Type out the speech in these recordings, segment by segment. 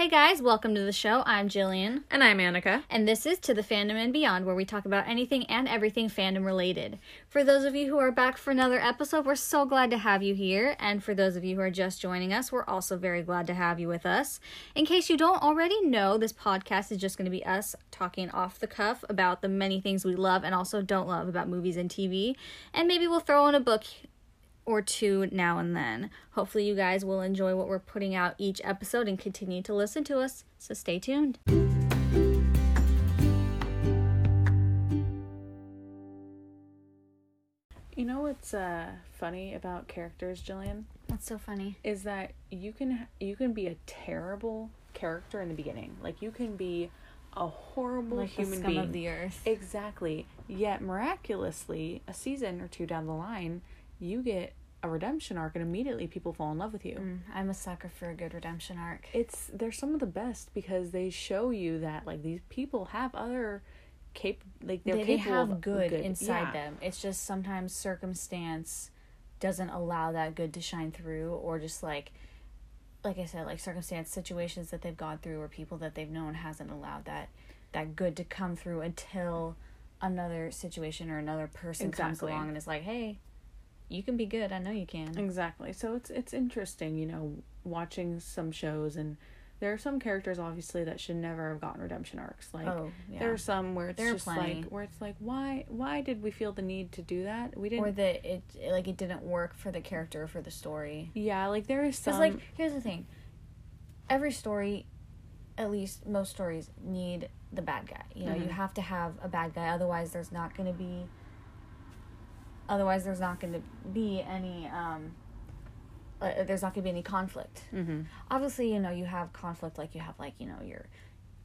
Hey guys, welcome to the show. I'm Jillian. And I'm Annika. And this is To the Fandom and Beyond, where we talk about anything and everything fandom related. For those of you who are back for another episode, we're so glad to have you here. And for those of you who are just joining us, we're also very glad to have you with us. In case you don't already know, this podcast is just going to be us talking off the cuff about the many things we love and also don't love about movies and TV. And maybe we'll throw in a book or two now and then. Hopefully, you guys will enjoy what we're putting out each episode and continue to listen to us. So stay tuned. You know what's uh, funny about characters, Jillian, That's so funny. is that you can you can be a terrible character in the beginning. Like you can be a horrible Like human being. of the earth. Exactly. Yet miraculously, a season or two down the line, you get a redemption arc and immediately people fall in love with you. Mm, I'm a sucker for a good redemption arc. It's they're some of the best because they show you that like these people have other cap like they're They, they capable have of good, good. inside Yeah. them. It's just sometimes circumstance doesn't allow that good to shine through, or just like, like I said, like circumstance situations that they've gone through, or people that they've known hasn't allowed that that good to come through until another situation or another person comes along and is like, hey, you can be good. I know you can. Exactly. So it's it's interesting, you know, watching some shows and there are some characters obviously that should never have gotten redemption arcs. Like oh, yeah. there are some where it's There just like where it's like why why did we feel the need to do that? We didn't or that it like it didn't work for the character or for the story. Yeah, like there is some like, here's the thing every story, at least most stories, need the bad guy. You know, you Mhm. have to have a bad guy, otherwise, there's not going to be. Otherwise, there's not going to be any. Um, uh, there's not going to be any conflict. Mhm. Obviously, you know, you have conflict, like you have, like, you know, your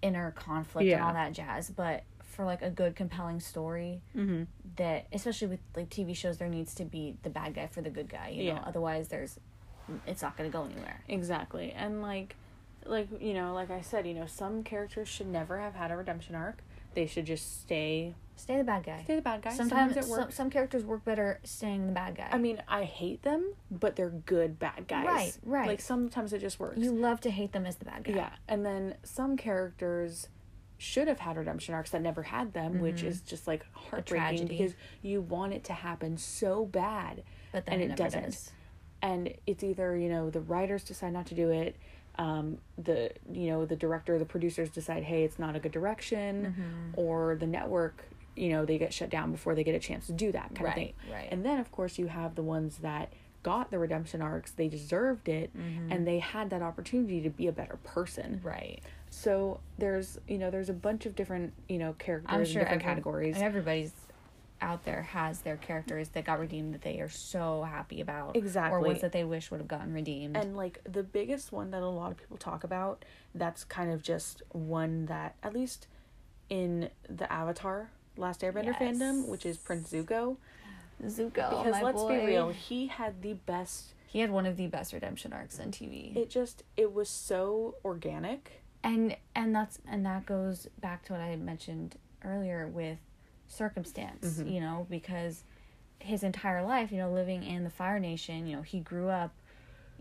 inner conflict and all that jazz. But for, like, a good, compelling story, Mhm. that especially with like TV shows there needs to be the bad guy for the good guy you know otherwise there's it's not going to go anywhere Exactly. And like like you know, like I said, you know, some characters should never have had a redemption arc. They should just stay stay the bad guy stay the bad guy. sometimes, it some, works. some characters work better staying the bad guy I mean, I hate them, but they're good bad guys. Right, right. Like sometimes it just works. you love to hate them as the bad guy Yeah, and then some characters should have had redemption arcs that never had them, which is just like heartbreaking Mm-hmm. because you want it to happen so bad, but then and it, it doesn't. does and it's either you know the writers decide not to do it, um, the you know the director, the producers decide, hey, it's not a good direction, Mm-hmm. or the network, you know, they get shut down before they get a chance to do that kind of thing. right right And then of course you have the ones that got the redemption arcs, they deserved it, and they had that opportunity to be a better person. right So there's you know there's a bunch of different you know characters sure different every- categories. and everybody's out there has their characters that got redeemed that they are so happy about or Exactly. ones that they wish would have gotten redeemed And like the biggest one that a lot of people talk about, that's kind of just one that at least in the Avatar Last Airbender Yes. fandom, which is Prince Zuko. Zuko Because my let's boy. be real, he had the best. He had one of the best redemption arcs on TV. It just it was so organic. and and that's and that goes back to what I mentioned earlier with circumstance, Mhm. you know, because his entire life, you know, living in the Fire Nation, you know, he grew up,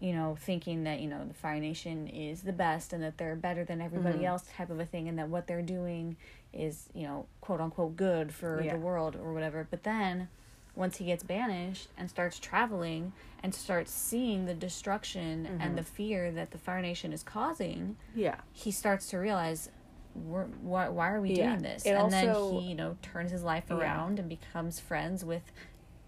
you know, thinking that, you know, the Fire Nation is the best and that they're better than everybody Mhm. else type of a thing and that what they're doing is, you know, quote unquote good for Yeah. the world or whatever. But then once he gets banished and starts traveling and starts seeing the destruction Mhm. and the fear that the Fire Nation is causing, Yeah. he starts to realize we're, why, why are we Yeah. doing this It and also- then he you know turns his life Yeah. around and becomes friends with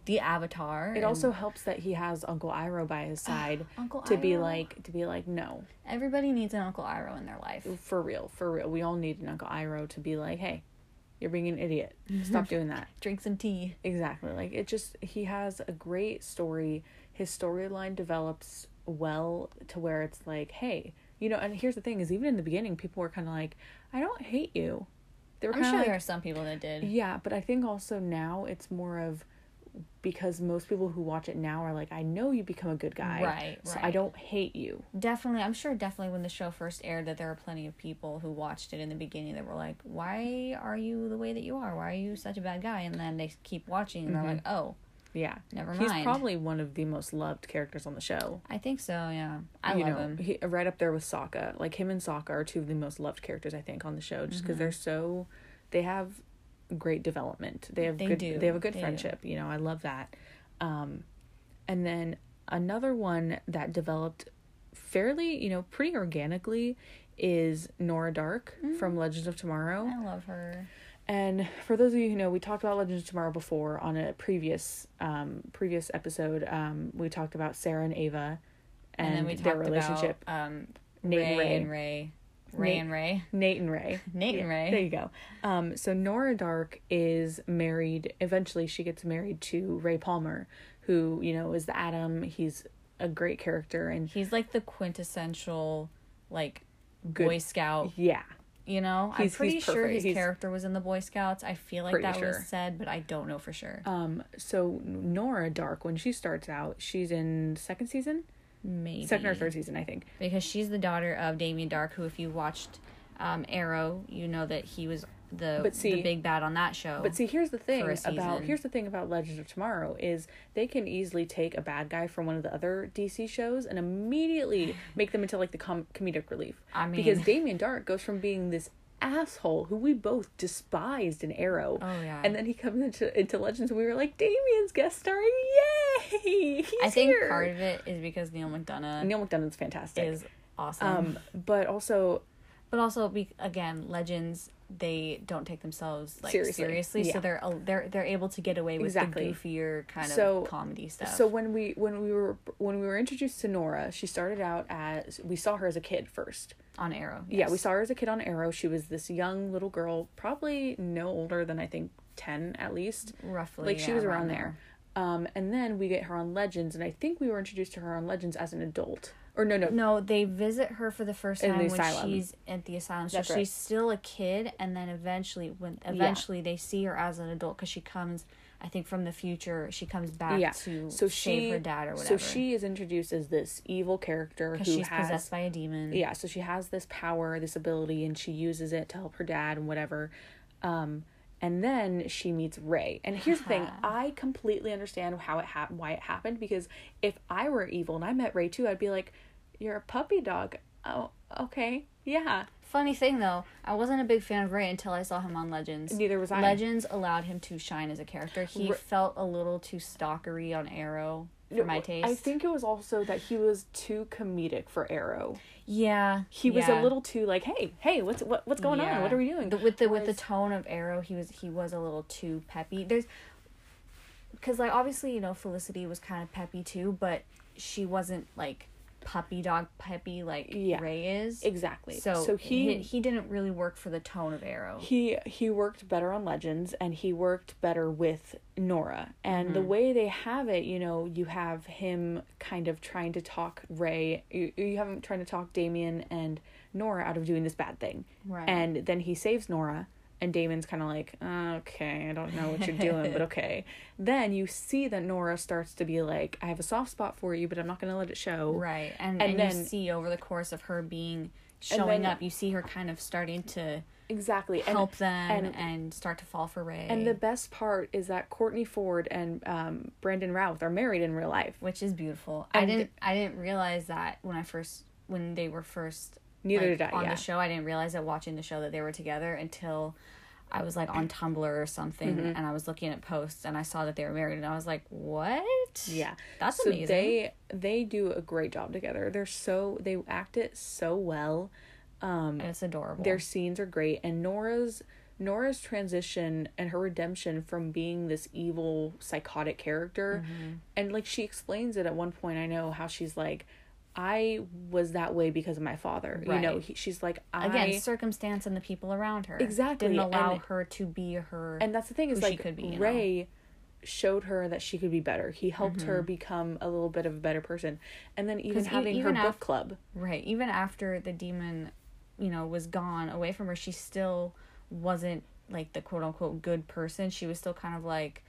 the avatar It also helps that he has Uncle Iroh by his ah, side uncle to be like to be like no, everybody needs an uncle Iroh in their life for real, for real. We all need an Uncle Iroh to be like, hey, you're being an idiot. Stop doing that. drink some tea Exactly. Like it just he has a great story. His storyline develops well to where it's like, hey, you know, and here's the thing is even in the beginning people were kind of like, I don't hate you. They were i'm sure of there are some people that did Yeah, but I think also now it's more of because most people who watch it now are like, I know you become a good guy. Right, So I don't hate you. definitely i'm sure definitely when the show first aired that there were plenty of people who watched it in the beginning that were like why are you the way that you are why are you such a bad guy and then they keep watching and they're mm-hmm. like oh Yeah, Never mind. He's probably one of the most loved characters on the show. I think so. Yeah, I you love know, him. He, right up there with Sokka. Like him and Sokka are two of the most loved characters I think on the show, just because Mm-hmm. they're so, they have great development. They have They good. do. They have a good They do. friendship. You know, I love that. Um, and then another one that developed fairly, you know, pretty organically is Nora Darhk Mm. from Legends of Tomorrow. I love her. And for those of you who know, we talked about Legends of Tomorrow before on a previous um previous episode. Um, we talked about Sara and Ava, and, And, then we their talked relationship. about um, Nate Ray and Ray. and Ray, Ray Nate- and Ray, Nate and Ray. Nate and Ray. There you go. Um, so Nora Darhk is married. Eventually, she gets married to Ray Palmer, who you know is the Atom. He's a great character and He's like the quintessential, like, Good- Boy Scout. yeah, You know, I'm pretty he's sure his He's- character was in the Boy Scouts. I feel like that sure. was said, but I don't know for sure. Um, so Nora Darhk, when she starts out, she's in second season, Maybe second or third season, I think. because she's the daughter of Damien Darhk, who, if you watched um, Arrow, you know that he was the But see- the big bad on that show. But see, here's the thing about here's the thing about Legends of Tomorrow is they can easily take a bad guy from one of the other DC shows and immediately make them into like the com- comedic relief. I mean- because Damien Darhk goes from being this asshole who we both despised in Arrow, Oh, yeah. and then he comes into into Legends and we were like Damien's guest starring, yay! I think here. part of it is because Neal McDonough Neal McDonough's fantastic. is awesome. um, but also but also be again legends they don't take themselves like Seriously, seriously, yeah. so they're they're they're able to get away with Exactly. the goofier kind So- of comedy stuff So when we when we were when we were introduced to Nora, she started out as we saw her as a kid first. on arrow Yeah, we saw her as a kid on Arrow. She was this young little girl, probably no older than I think 10 at least. roughly Like she yeah, was around there. Um and then we get her on Legends and I think we were introduced to her on Legends as an adult. Or no, no. no they visit her for the first time the when she's at the asylum so That's she's right. still a kid and then eventually when eventually they see her as an adult because she comes i think from the future she comes back Yeah. to So save she her dad or whatever. So she is introduced as this evil character who she's has possessed by a demon yeah so she has this power this ability and she uses it to help her dad and whatever um and then she meets ray and here's the thing i completely understand how it happened why it happened because if i were evil and i met ray too i'd be like you're a puppy dog oh okay yeah Funny thing though, I wasn't a big fan of Ray until I saw him on Legends. Neither was I. Legends allowed him to shine as a character. He Ra- felt a little too stalkery on Arrow for my taste. i think it was also that he was too comedic for arrow yeah, he was yeah, a little too like hey hey what's what, what's going on what are we doing The, with the with the tone of Arrow, he was he was a little too peppy. There's because like obviously you know Felicity was kind of peppy too, but she wasn't like puppy dog peppy like Yeah. Ray is. exactly So, so he he he didn't really work for the tone of Arrow. he he worked better on legends and he worked better with nora and the mm-hmm. way they have it you know you have him kind of trying to talk ray you, you have him trying to talk damien and nora out of doing this bad thing Right. and then he saves nora and Damon's kind of like, okay, I don't know what you're doing, but okay. Then you see that Nora starts to be like, I have a soft spot for you, but I'm not going to let it show. Right. And And and, then- you see over the course of her being showing then- up, you see her kind of starting to Exactly. And- help them and, and- start to fall for Ray. And the best part is that Courtney Ford and um, Brandon Routh are married in real life. which is beautiful. I didn't I didn't realize that when I first when they were first Neither like, did I, on yeah. the show. I didn't realize that watching the show that they were together until I was like on Tumblr or something Mm-hmm. and I was looking at posts and I saw that they were married and I was like, "What?" Yeah, That's so amazing. They they do a great job together. They're so they act it so well. Um, And it's adorable. their scenes are great, and Nora's Nora's transition and her redemption from being this evil psychotic character, Mm-hmm. and like she explains it at one point. I know how she's like. I was that way because of my father. You know, he, she's like I Again, circumstance and the people around her Exactly, didn't allow and- her to be her. and that's the thing is like could be, you know? Ray showed her that she could be better. He helped her Mm-hmm. become a little bit of a better person, and then even having even her book club. Right. Even after the demon, you know, was gone away from her, she still wasn't like the quote unquote good person. She was still kind of like,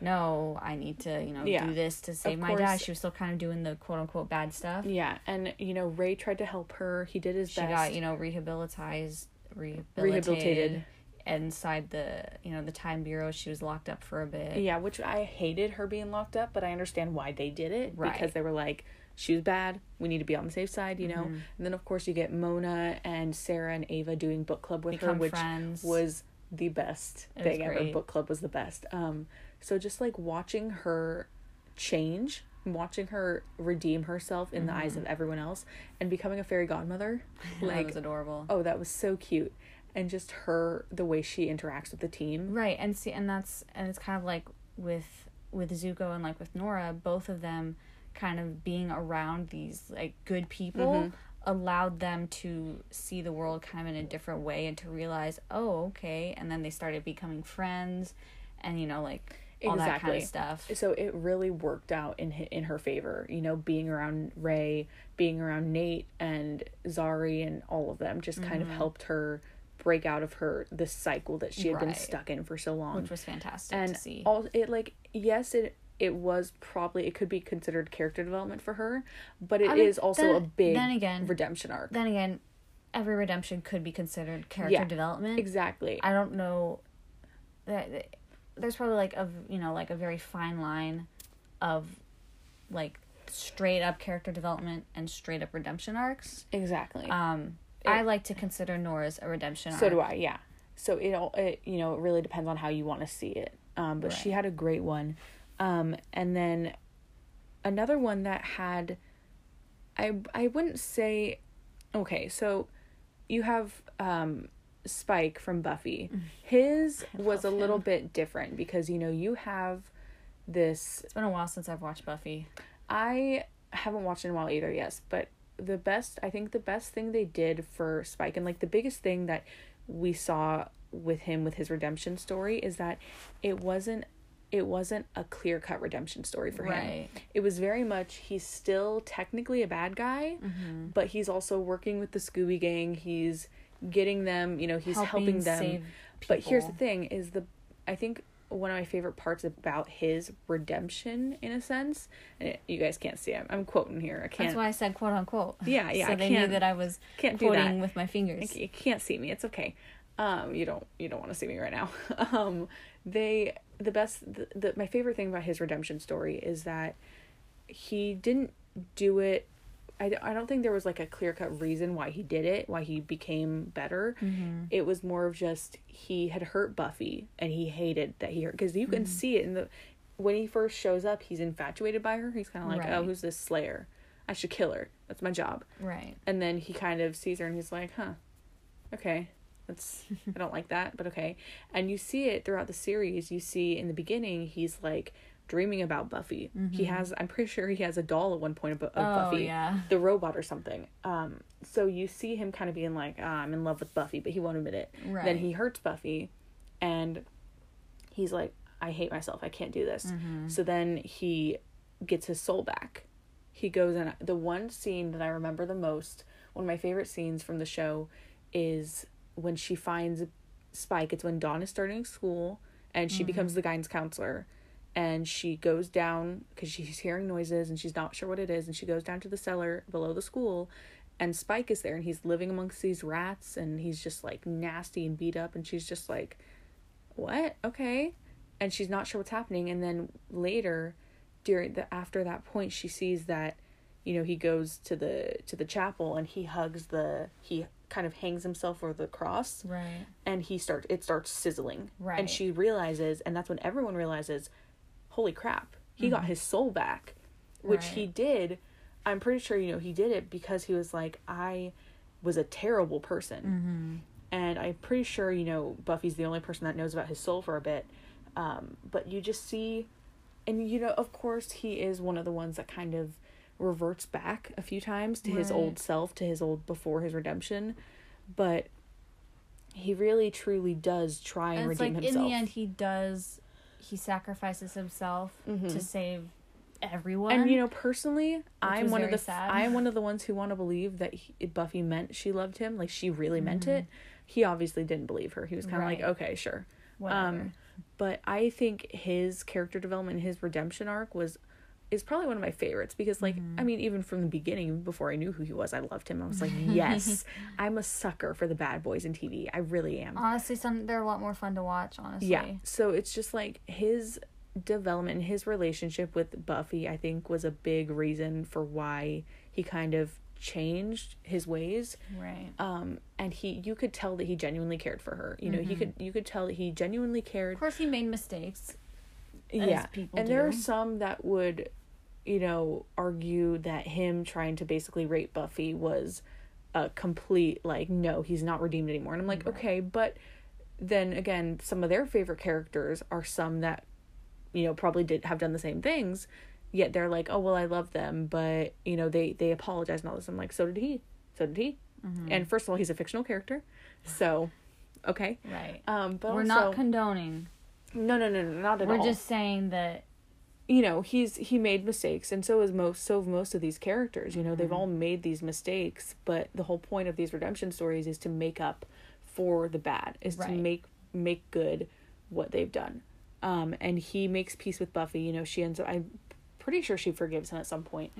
no, I need to, you know, Yeah. do this to save my course. dad. She was still kind of doing the quote unquote bad stuff. Yeah, and you know Ray tried to help her. He did his She best. got, you know, rehabilitized, rehabilitated, Rehabilitated. inside the you know the time bureau she was locked up for a bit Yeah, which I hated her being locked up, but I understand why they did it Right. because they were like, she was bad. We need to be on the safe side, you know. Mm-hmm. And then of course you get Mona and Sara and Ava doing book club with her, which friends. was the best It thing ever. Book club was the best. Um, so just like watching her change, watching her redeem herself in the eyes of everyone else, and becoming a fairy godmother, that was adorable oh, that was so cute. And just her, the way she interacts with the team. right and see and that's and it's kind of like with with zuko and like with nora both of them kind of being around these like good people Mm-hmm. allowed them to see the world kind of in a different way and to realize oh okay and then they started becoming friends and you know like all that kind Exactly. of stuff. So it really worked out in in her favor you know being around ray being around nate and zari and all of them just kind of Mm-hmm. helped her break out of her the cycle that she had been stuck in for so long. Which was fantastic and to see. all it like yes it it was probably it could be considered character development for her but it is I mean, also then- a big then again- redemption arc. then again every redemption could be considered character Yeah, development. exactly. I don't know that- there's probably like a you know like a very fine line of like straight up character development and straight up redemption arcs. exactly Um I like to consider Nora's a redemption arc. So arc. do I, yeah. So it all it you know, it really depends on how you want to see it. Um but she had a great one. Um and then another one that had I I wouldn't say okay, so you have um Spike from Buffy. His was a little him. bit different because you know, you have this It's been a while since I've watched Buffy. I haven't watched in a while either, yes, but the best I think the best thing they did for Spike and like the biggest thing that we saw with him with his redemption story is that it wasn't it wasn't a clear cut redemption story for him. Right. It was very much he's still technically a bad guy, Mm-hmm. but he's also working with the Scooby Gang. He's getting them, you know, he's helping, them. But here's the thing: is the I think one of my favorite parts about his redemption, in a sense, and it, you guys can't see. I'm, I'm quoting here. I can't. That's why I said quote unquote. Yeah, yeah, So I they knew that I was can't quoting with my fingers. you can't see me. It's okay. Um, you don't you don't want to see me right now. um, they the best the, the my favorite thing about his redemption story is that he didn't do it. I, I don't think there was like a clear cut reason why he did it, why he became better. Mm-hmm. It was more of just he had hurt Buffy and he hated that he hurt because you Mm-hmm. can see it in the when he first shows up. He's infatuated by her. He's kind of like, oh, who's this Slayer? I should kill her. That's my job Right. and then he kind of sees her and he's like huh okay that's i don't like that but okay and you see it throughout the series you see in the beginning he's like dreaming about buffy. He has i'm pretty sure he has a doll at one point of, of Mm-hmm. Oh, buffy. yeah. the robot or something. Um so you see him kind of being like ah, i'm in love with buffy but he won't admit it. Then he hurts buffy and he's like i hate myself. I can't do this. Mm-hmm. so then he gets his soul back. He goes in the one scene that i remember the most one of my favorite scenes from the show is when she finds spike. It's when dawn is starting school and she becomes the guidance counselor and she goes down because she's hearing noises and she's not sure what it is and she goes down to the cellar below the school and spike is there and he's living amongst these rats and he's just like nasty and beat up and she's just like what okay and she's not sure what's happening and then later during the after that point she sees that you know he goes to the to the chapel and he hugs the he kind of hangs himself over the cross Right. and he starts it starts sizzling Right. and she realizes and that's when everyone realizes holy crap he got his soul back which he Mm-hmm. Did. I'm pretty sure you know he did it because he was like i was a terrible person. Mm-hmm. and i'm pretty sure you know buffy's the only person that knows about his soul for a bit. Um, but you just see and you know of course he is one of the ones that kind of reverts back a few times to his old self to his old before his redemption. But he really truly does try and, And it's redeem like himself in the end he does he sacrifices himself to save everyone. Mm-hmm. and you know personally i'm one of the sad. i am one of the ones who want to believe that he, buffy meant she loved him like she really meant Mm-hmm. it he obviously didn't believe her he was kind of Right. like okay sure Whatever. um but i think his character development his redemption arc was is probably one of my favorites because like Mm-hmm. I mean even from the beginning before I knew who he was I loved him I was like yes I'm a sucker for the bad boys in TV I really am Honestly, some they're a lot more fun to watch. Honestly, yeah so it's just like his development his relationship with Buffy I think was a big reason for why he kind of changed his ways right. um and he you could tell that he genuinely cared for her you know he could you could tell that he genuinely cared Of course, he made mistakes. yeah and there are some that would you know argue that him trying to basically rape buffy was a complete like no he's not redeemed anymore and i'm like okay but then again some of their favorite characters are some that you know probably did have done the same things yet they're like oh well i love them but you know they they apologize and all this i'm like so did he so did he Mm-hmm. and first of all he's a fictional character so okay Right. um but We're also, not condoning. no no no no not at all. We're just saying that you know he's he made mistakes and so is most so have most of these characters you know they've all made these mistakes but the whole point of these redemption stories is to make up for the bad is to make make good what they've done. Um and he makes peace with buffy you know she ends up i'm pretty sure she forgives him at some point.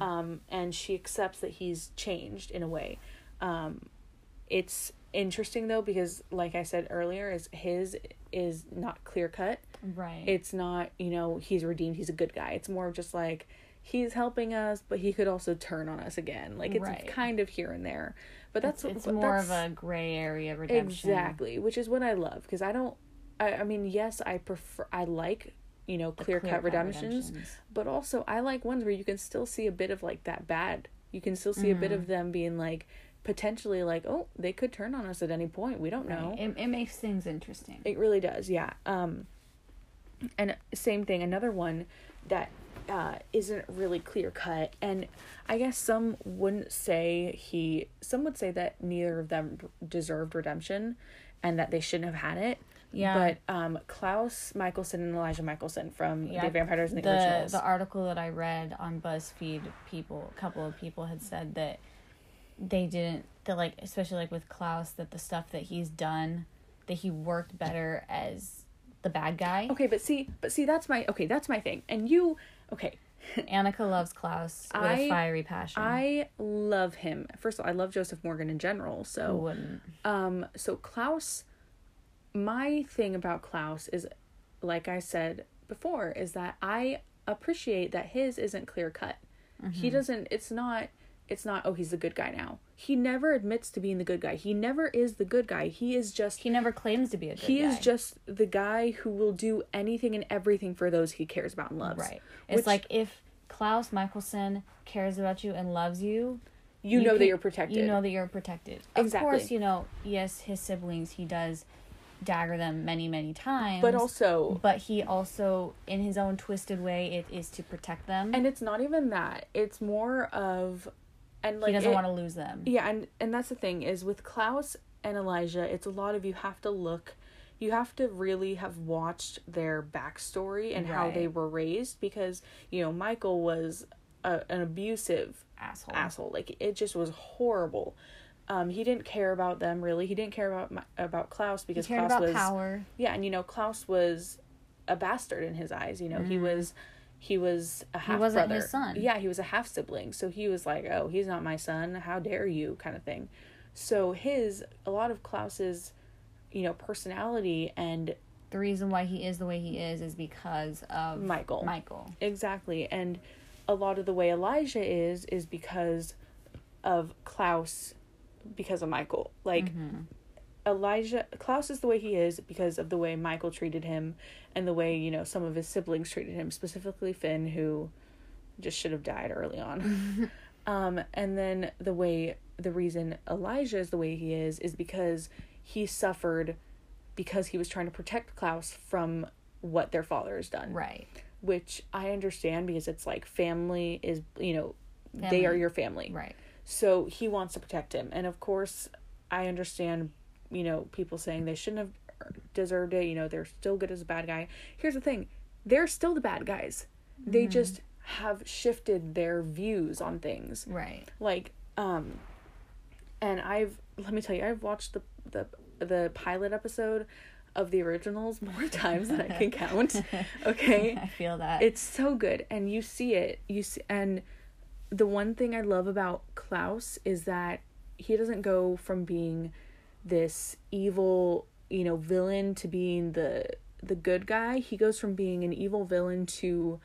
Um and she accepts that he's changed in a way. Um it's interesting though because like i said earlier is his is not clear cut right. it's not you know he's redeemed he's a good guy it's more of just like he's helping us but he could also turn on us again like it's Right. kind of here and there but that's it's but more of a gray area redemption. exactly which is what i love because i don't I, I mean yes i prefer i like you know clear cut clear-cut redemptions but also i like ones where you can still see a bit of like that bad you can still see a bit Mm-hmm. of them being like potentially like oh they could turn on us at any point we don't know It, it makes things interesting. it really does, yeah. Um, and same thing, another one that uh, isn't really clear cut, and I guess some wouldn't say he. Some would say that neither of them deserved redemption, and that they shouldn't have had it. Yeah. But um, Klaus Mikaelson and Elijah Mikaelson from Yeah, the Vampires and the, the Originals. the article that I read on BuzzFeed, people, a couple of people had said that they didn't that like especially like with Klaus that the stuff that he's done that he worked better as the bad guy. okay, but see, but see, that's my okay. That's my thing, and you okay. Annika loves Klaus with I- a fiery passion. I love him. First of all, I love Joseph Morgan in general. Who So wouldn't? Um, so Klaus, my thing about Klaus is, like I said before, is that I appreciate that his isn't clear cut. He doesn't. It's not. It's not. Oh, he's the good guy now. He never admits to being the good guy. He never is the good guy. He is just. He never claims to be a good He guy. is just the guy who will do anything and everything for those he cares about and loves. right. It's Which- like if Klaus Mikaelson cares about you and loves you, You, know that you're protected. You know that you're protected. Of course, you know, yes, his siblings, he does dagger them many, many times. but also, But he also, in his own twisted way, it is to protect them. and it's not even that. It's more of, and like he doesn't want to lose them. Yeah, and and that's the thing is with Klaus and Elijah, it's a lot of you have to look, you have to really have watched their backstory and how they were raised because you know Mikael was a, an abusive Asshole. asshole. Like it just was horrible. Um, he didn't care about them really. He didn't care about about Klaus because Klaus was power. yeah, and you know Klaus was a bastard in his eyes. You know he was he was a half wasn't brother. his son. Yeah, he was a half sibling. So he was like, "Oh, he's not my son. How dare you?" kind of thing. So his a lot of Klaus's, you know, personality and The reason why he is the way he is is because of Mikael. Mikael. exactly and a lot of the way Elijah is is because of Klaus because of Mikael. Like mm-hmm. Elijah Klaus is the way he is because of the way Mikael treated him and the way, you know, some of his siblings treated him, specifically Finn who just should have died early on. um and then the way the reason Elijah is the way he is is because he suffered because he was trying to protect Klaus from what their father has done Right. which I understand because it's like family is you know they are your family. Right. So he wants to protect him. And of course, I understand, you know, people saying they shouldn't have deserved it, you know, they're still good as a bad guy. Here's the thing. They're still the bad guys. They Mm-hmm. just have shifted their views on things Right. like um and i've let me tell you i've watched the the the pilot episode of the originals more times than I can count. Okay. I feel that. It's so good and you see it. You see and the one thing I love about Klaus is that he doesn't go from being this evil, you know, villain to being the the good guy. He goes from being an evil villain to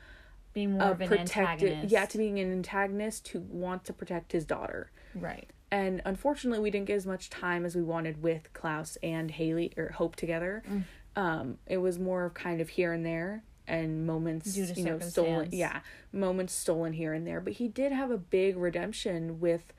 being more a of an protected antagonist. yeah, to being an antagonist who wants to protect his daughter. right. And unfortunately, we didn't get as much time as we wanted with Klaus and Hayley or Hope together. Mm. Um, it was more of kind of here and there and moments, to you know, stolen. Yeah, moments stolen here and there. But he did have a big redemption with.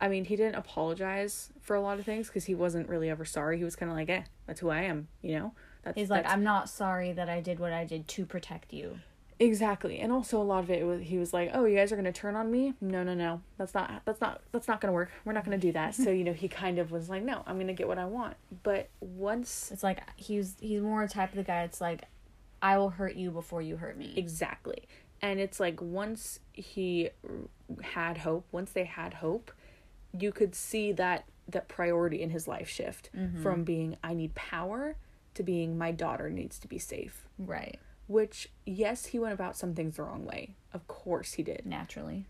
I mean, he didn't apologize for a lot of things because he wasn't really ever sorry. He was kind of like, "Eh, that's who I am," you know. That's, He's like, that's- I'm not sorry that I did what I did to protect you. Exactly. And also a lot of it was he was like, "Oh, you guys are going to turn on me? No, no, no. That's not that's not that's not going to work. We're not going to do that." so, you know, he kind of was like, "No, I'm going to get what I want." But once It's like he's he's more a type of the guy. It's like, I will hurt you before you hurt me. exactly. And it's like once he had hope, once they had hope, you could see that that priority in his life shift mm-hmm. from being I need power to being my daughter needs to be safe. Right. Which yes, he went about some things the wrong way. Of course he did. Naturally.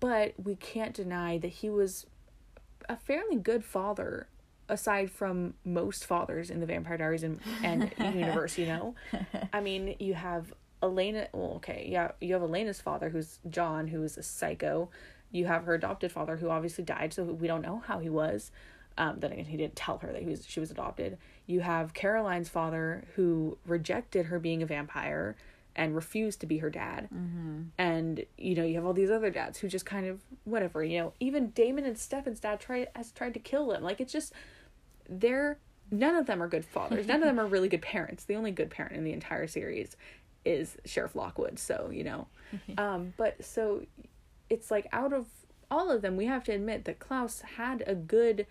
but we can't deny that he was a fairly good father aside from most fathers in the vampire diaries and, and universe you know i mean you have elena well okay yeah you have elena's father who's john who is a psycho you have her adopted father who obviously died so we don't know how he was. Um, then again he didn't tell her that he was she was adopted. You have caroline's father who rejected her being a vampire and refused to be her dad. And you know you have all these other dads who just kind of whatever you know even damon and stefan's dad tried has tried to kill them. Like it's just they're none of them are good fathers. None of them are really good parents. The only good parent in the entire series is sheriff lockwood so you know. Um but so it's like out of all of them we have to admit that klaus had a good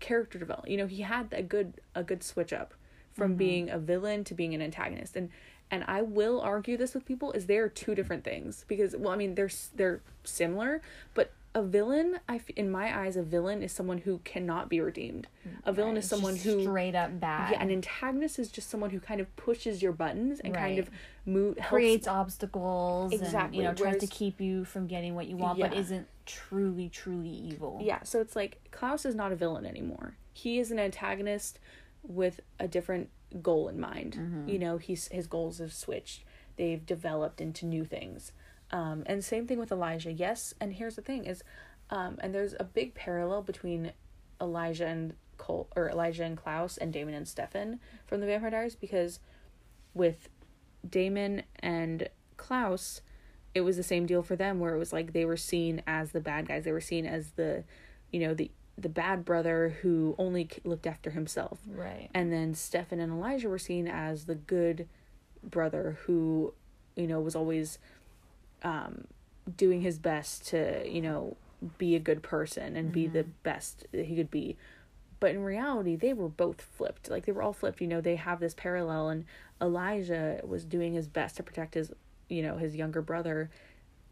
character development. You know he had a good a good switch up from mm-hmm. being a villain to being an antagonist. And and I will argue this with people is they're two different things because well I mean they're they're similar but a villain I f- in my eyes a villain is someone who cannot be redeemed a villain is someone who straight up bad. yeah an antagonist is just someone who kind of pushes your buttons and kind of move helps creates obstacles and Exactly, you know tries to keep you from getting what you want but isn't truly truly evil Yeah, so it's like Klaus is not a villain anymore. He is an antagonist with a different goal in mind. Mm-hmm. You know, he's his goals have switched. They've developed into new things. Um, and same thing with Elijah. Yes, and here's the thing is, um, and there's a big parallel between Elijah and Kol or Elijah and Klaus and Damon and Stefan from the Vampire Diaries because with Damon and Klaus, it was the same deal for them where it was like they were seen as the bad guys. They were seen as the, you know, the the bad brother who only looked after himself. right And then Stefan and Elijah were seen as the good brother who, you know, was always um doing his best to, you know, be a good person and be the best that he could be. But in reality, they were both flipped. Like they were all flipped, you know, they have this parallel and Elijah was doing his best to protect his, you know, his younger brother.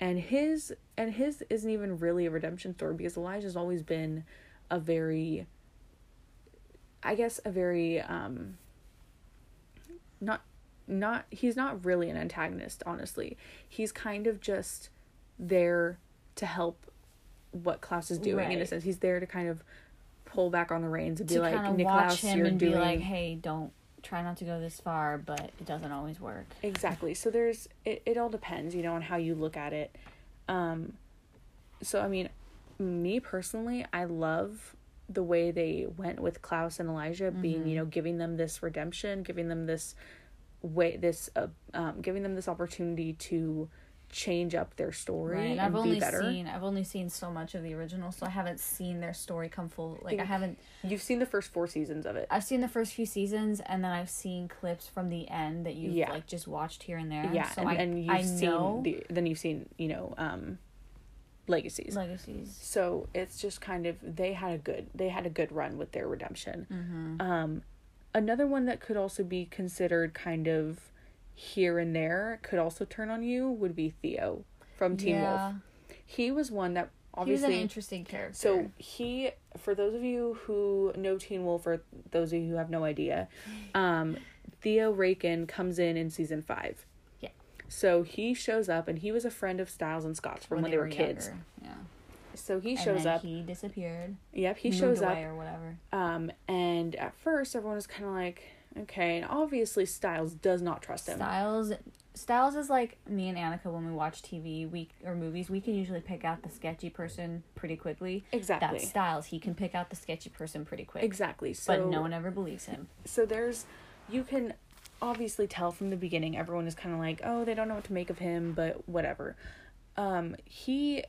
And his and his isn't even really a redemption story because Elijah's always been a very I guess a very um not not he's not really an antagonist honestly. He's kind of just there to help what Klaus is doing in a sense. He's there to kind of pull back on the reins and be like Niklaus you're and doing be like hey don't try not to go this far but it doesn't always work. Exactly. So there's it, it all depends you know on how you look at it. Um so i mean me personally i love the way they went with klaus and elijah being Mm-hmm. you know giving them this redemption giving them this way this uh, um giving them this opportunity to change up their story right and i've be only better. seen i've only seen so much of the original so i haven't seen their story come full like i haven't you've seen the first four seasons of it. I've seen the first few seasons and then i've seen clips from the end that you've Yeah. like just watched here and there. Yeah so and, i, and you've I seen know the then you've seen you know um legacies. Legacies. So it's just kind of they had a good they had a good run with their redemption. Mm-hmm. um another one that could also be considered kind of here and there could also turn on you would be theo from teen wolf yeah he was one that obviously an interesting character. so he for those of you who know teen wolf or those of you who have no idea um theo raeken comes in in season five Yeah. so he shows up and he was a friend of stiles and scott's from when, they, were, kids younger, yeah. So he shows up He disappeared. yep he shows up or whatever. um and at first everyone is kind of like okay and obviously stiles does not trust him Stiles Stiles is like me and Annika when we watch TV we or movies. We can usually pick out the sketchy person pretty quickly. exactly That's Stiles. He can pick out the sketchy person pretty quick. exactly so but no one ever believes him. so there's you can obviously tell from the beginning everyone is kind of like oh they don't know what to make of him but whatever um he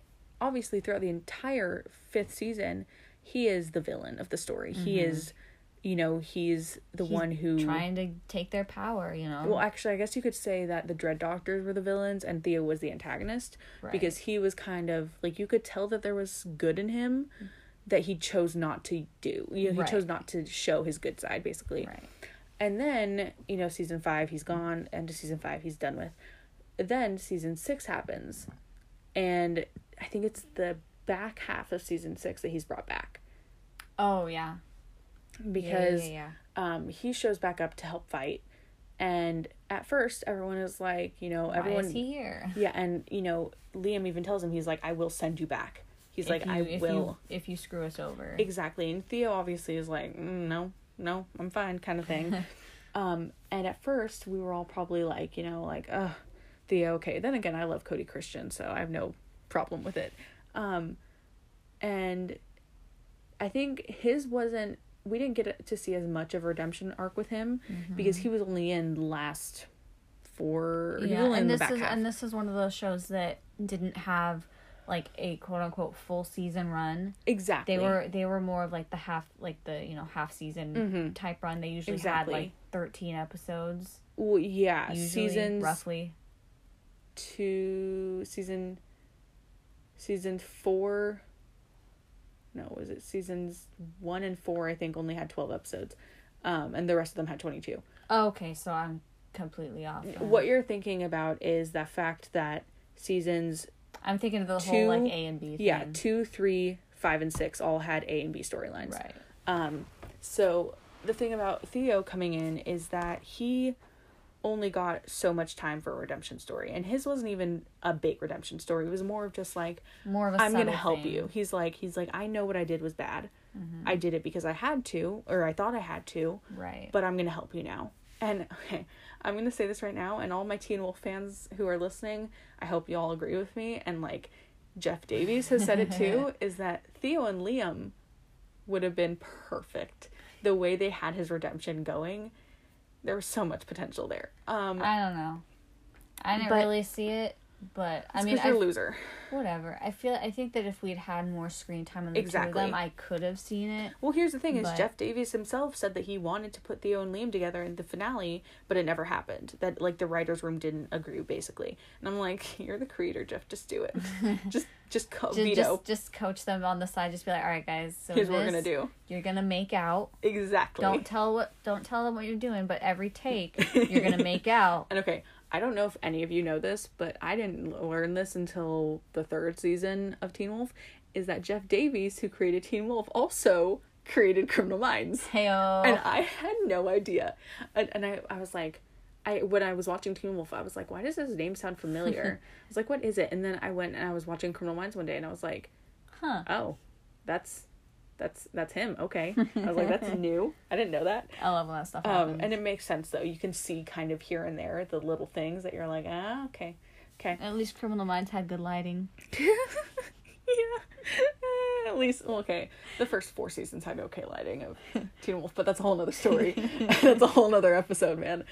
obviously throughout the entire fifth season he is the villain of the story he is you know he's the Mm-hmm. He's one who Trying to take their power, you know. well actually i guess you could say that the dread doctors were the villains and theo was the antagonist Right. because he was kind of like you could tell that there was good in him that he chose not to do you know he Right. chose not to show his good side basically right. and then, you know, season five, he's gone, and to season five, he's done with. Then season six happens, and I think it's the back half of season six that he's brought back Oh yeah. because yeah, yeah, yeah. um he shows back up to help fight, and at first everyone is like, you know, Why everyone, is he here? yeah, and you know, Liam even tells him he's like, I will send you back. He's If like, you- I if will. you, if you screw us over. Exactly. And Theo obviously is like, mm, no, no, I'm fine, kind of thing. um, and at first, we were all probably like, you know, like, ugh, Theo, okay. Then again, I love Cody Christian, so I have no problem with it. Um, and I think his wasn't, we didn't get to see as much of a redemption arc with him because he was only in the last four, yeah, and this is half. and this is one of those shows that didn't have like a quote unquote full season run. exactly. They were they were more of like the half like the you know half season Mhm. type run. They usually Exactly. had like thirteen episodes. well, yeah, seasons roughly. two season season four no was it seasons one and four i think only had 12 episodes um and the rest of them had 22 Oh, okay, so I'm completely off. what you're thinking about is the fact that seasons I'm thinking of the two- whole like A and B. Thing. yeah two three five and six all had a and b storylines Right. Um, so the thing about Theo coming in is that he only got so much time for a redemption story, and his wasn't even a big redemption story. It was more of just like More of a. I'm gonna help thing. Mm-hmm. you. He's like he's like I know what I did was bad. I did it because I had to, or I thought I had to, Right. but I'm gonna help you now. And okay, I'm gonna say this right now, and all my Teen Wolf fans who are listening, I hope you all agree with me. And like Jeff Davis has said it too, is that Theo and Liam would have been perfect. The way they had his redemption going, there was so much potential there. Um, I don't know. I didn't But- really see it, but I mean, you're I a loser. whatever. I feel I think that if we'd had more screen time on the two Exactly. of them, I could have seen it. Well, here's the thing: is Jeff Davis himself said that he wanted to put Theo and Liam together in the finale, but it never happened. That like the writers' room didn't agree, basically. And I'm like, you're the creator, Jeff. Just do it. just just co- Just, veto. just just coach them on the side. Just be like, all right, guys. So Here's what we're gonna do. You're gonna make out. Exactly. Don't tell what. Don't tell them what you're doing. But every take, you're gonna make out. And okay, I don't know if any of you know this, but I didn't learn this until the third season of Teen Wolf. Is that Jeff Davis, who created Teen Wolf, also created Criminal Minds? Heyo. and I had no idea. And, and I, I was like, I when I was watching Teen Wolf, I was like, why does his name sound familiar? I was like, what is it? And then I went and I was watching Criminal Minds one day, and I was like, huh. oh, that's that's that's him. Okay, I was like, that's new. I didn't know that. I love when that stuff Um, happens. and it makes sense though. You can see kind of here and there the little things that you're like, ah, okay, okay. At least Criminal Minds had good lighting. yeah. At least, okay. The first four seasons had okay lighting of Teen Wolf, but that's a whole nother story. that's a whole nother episode, man.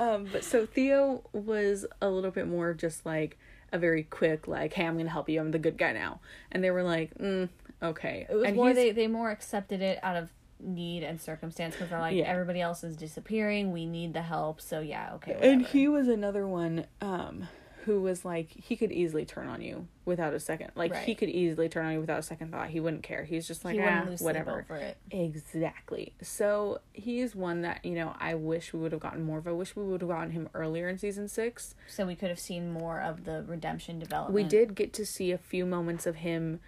Um, but so Theo was a little bit more just like a very quick, like, hey, I'm gonna help you. I'm the good guy now. And they were like, mm, okay. It was and more they they more accepted it out of need and circumstance because they're like Yeah. everybody else is disappearing. We need the help. So yeah, okay. and he was another one um who was like he could easily turn on you without a second like he could easily turn on you without a second thought. He wouldn't care. He's just like he ah, wouldn't lose sleep whatever. exactly. So he's one that you know i wish we would have gotten more of. I wish we would have gotten him earlier in season six. So we could have seen more of the redemption development. we did get to see a few moments of him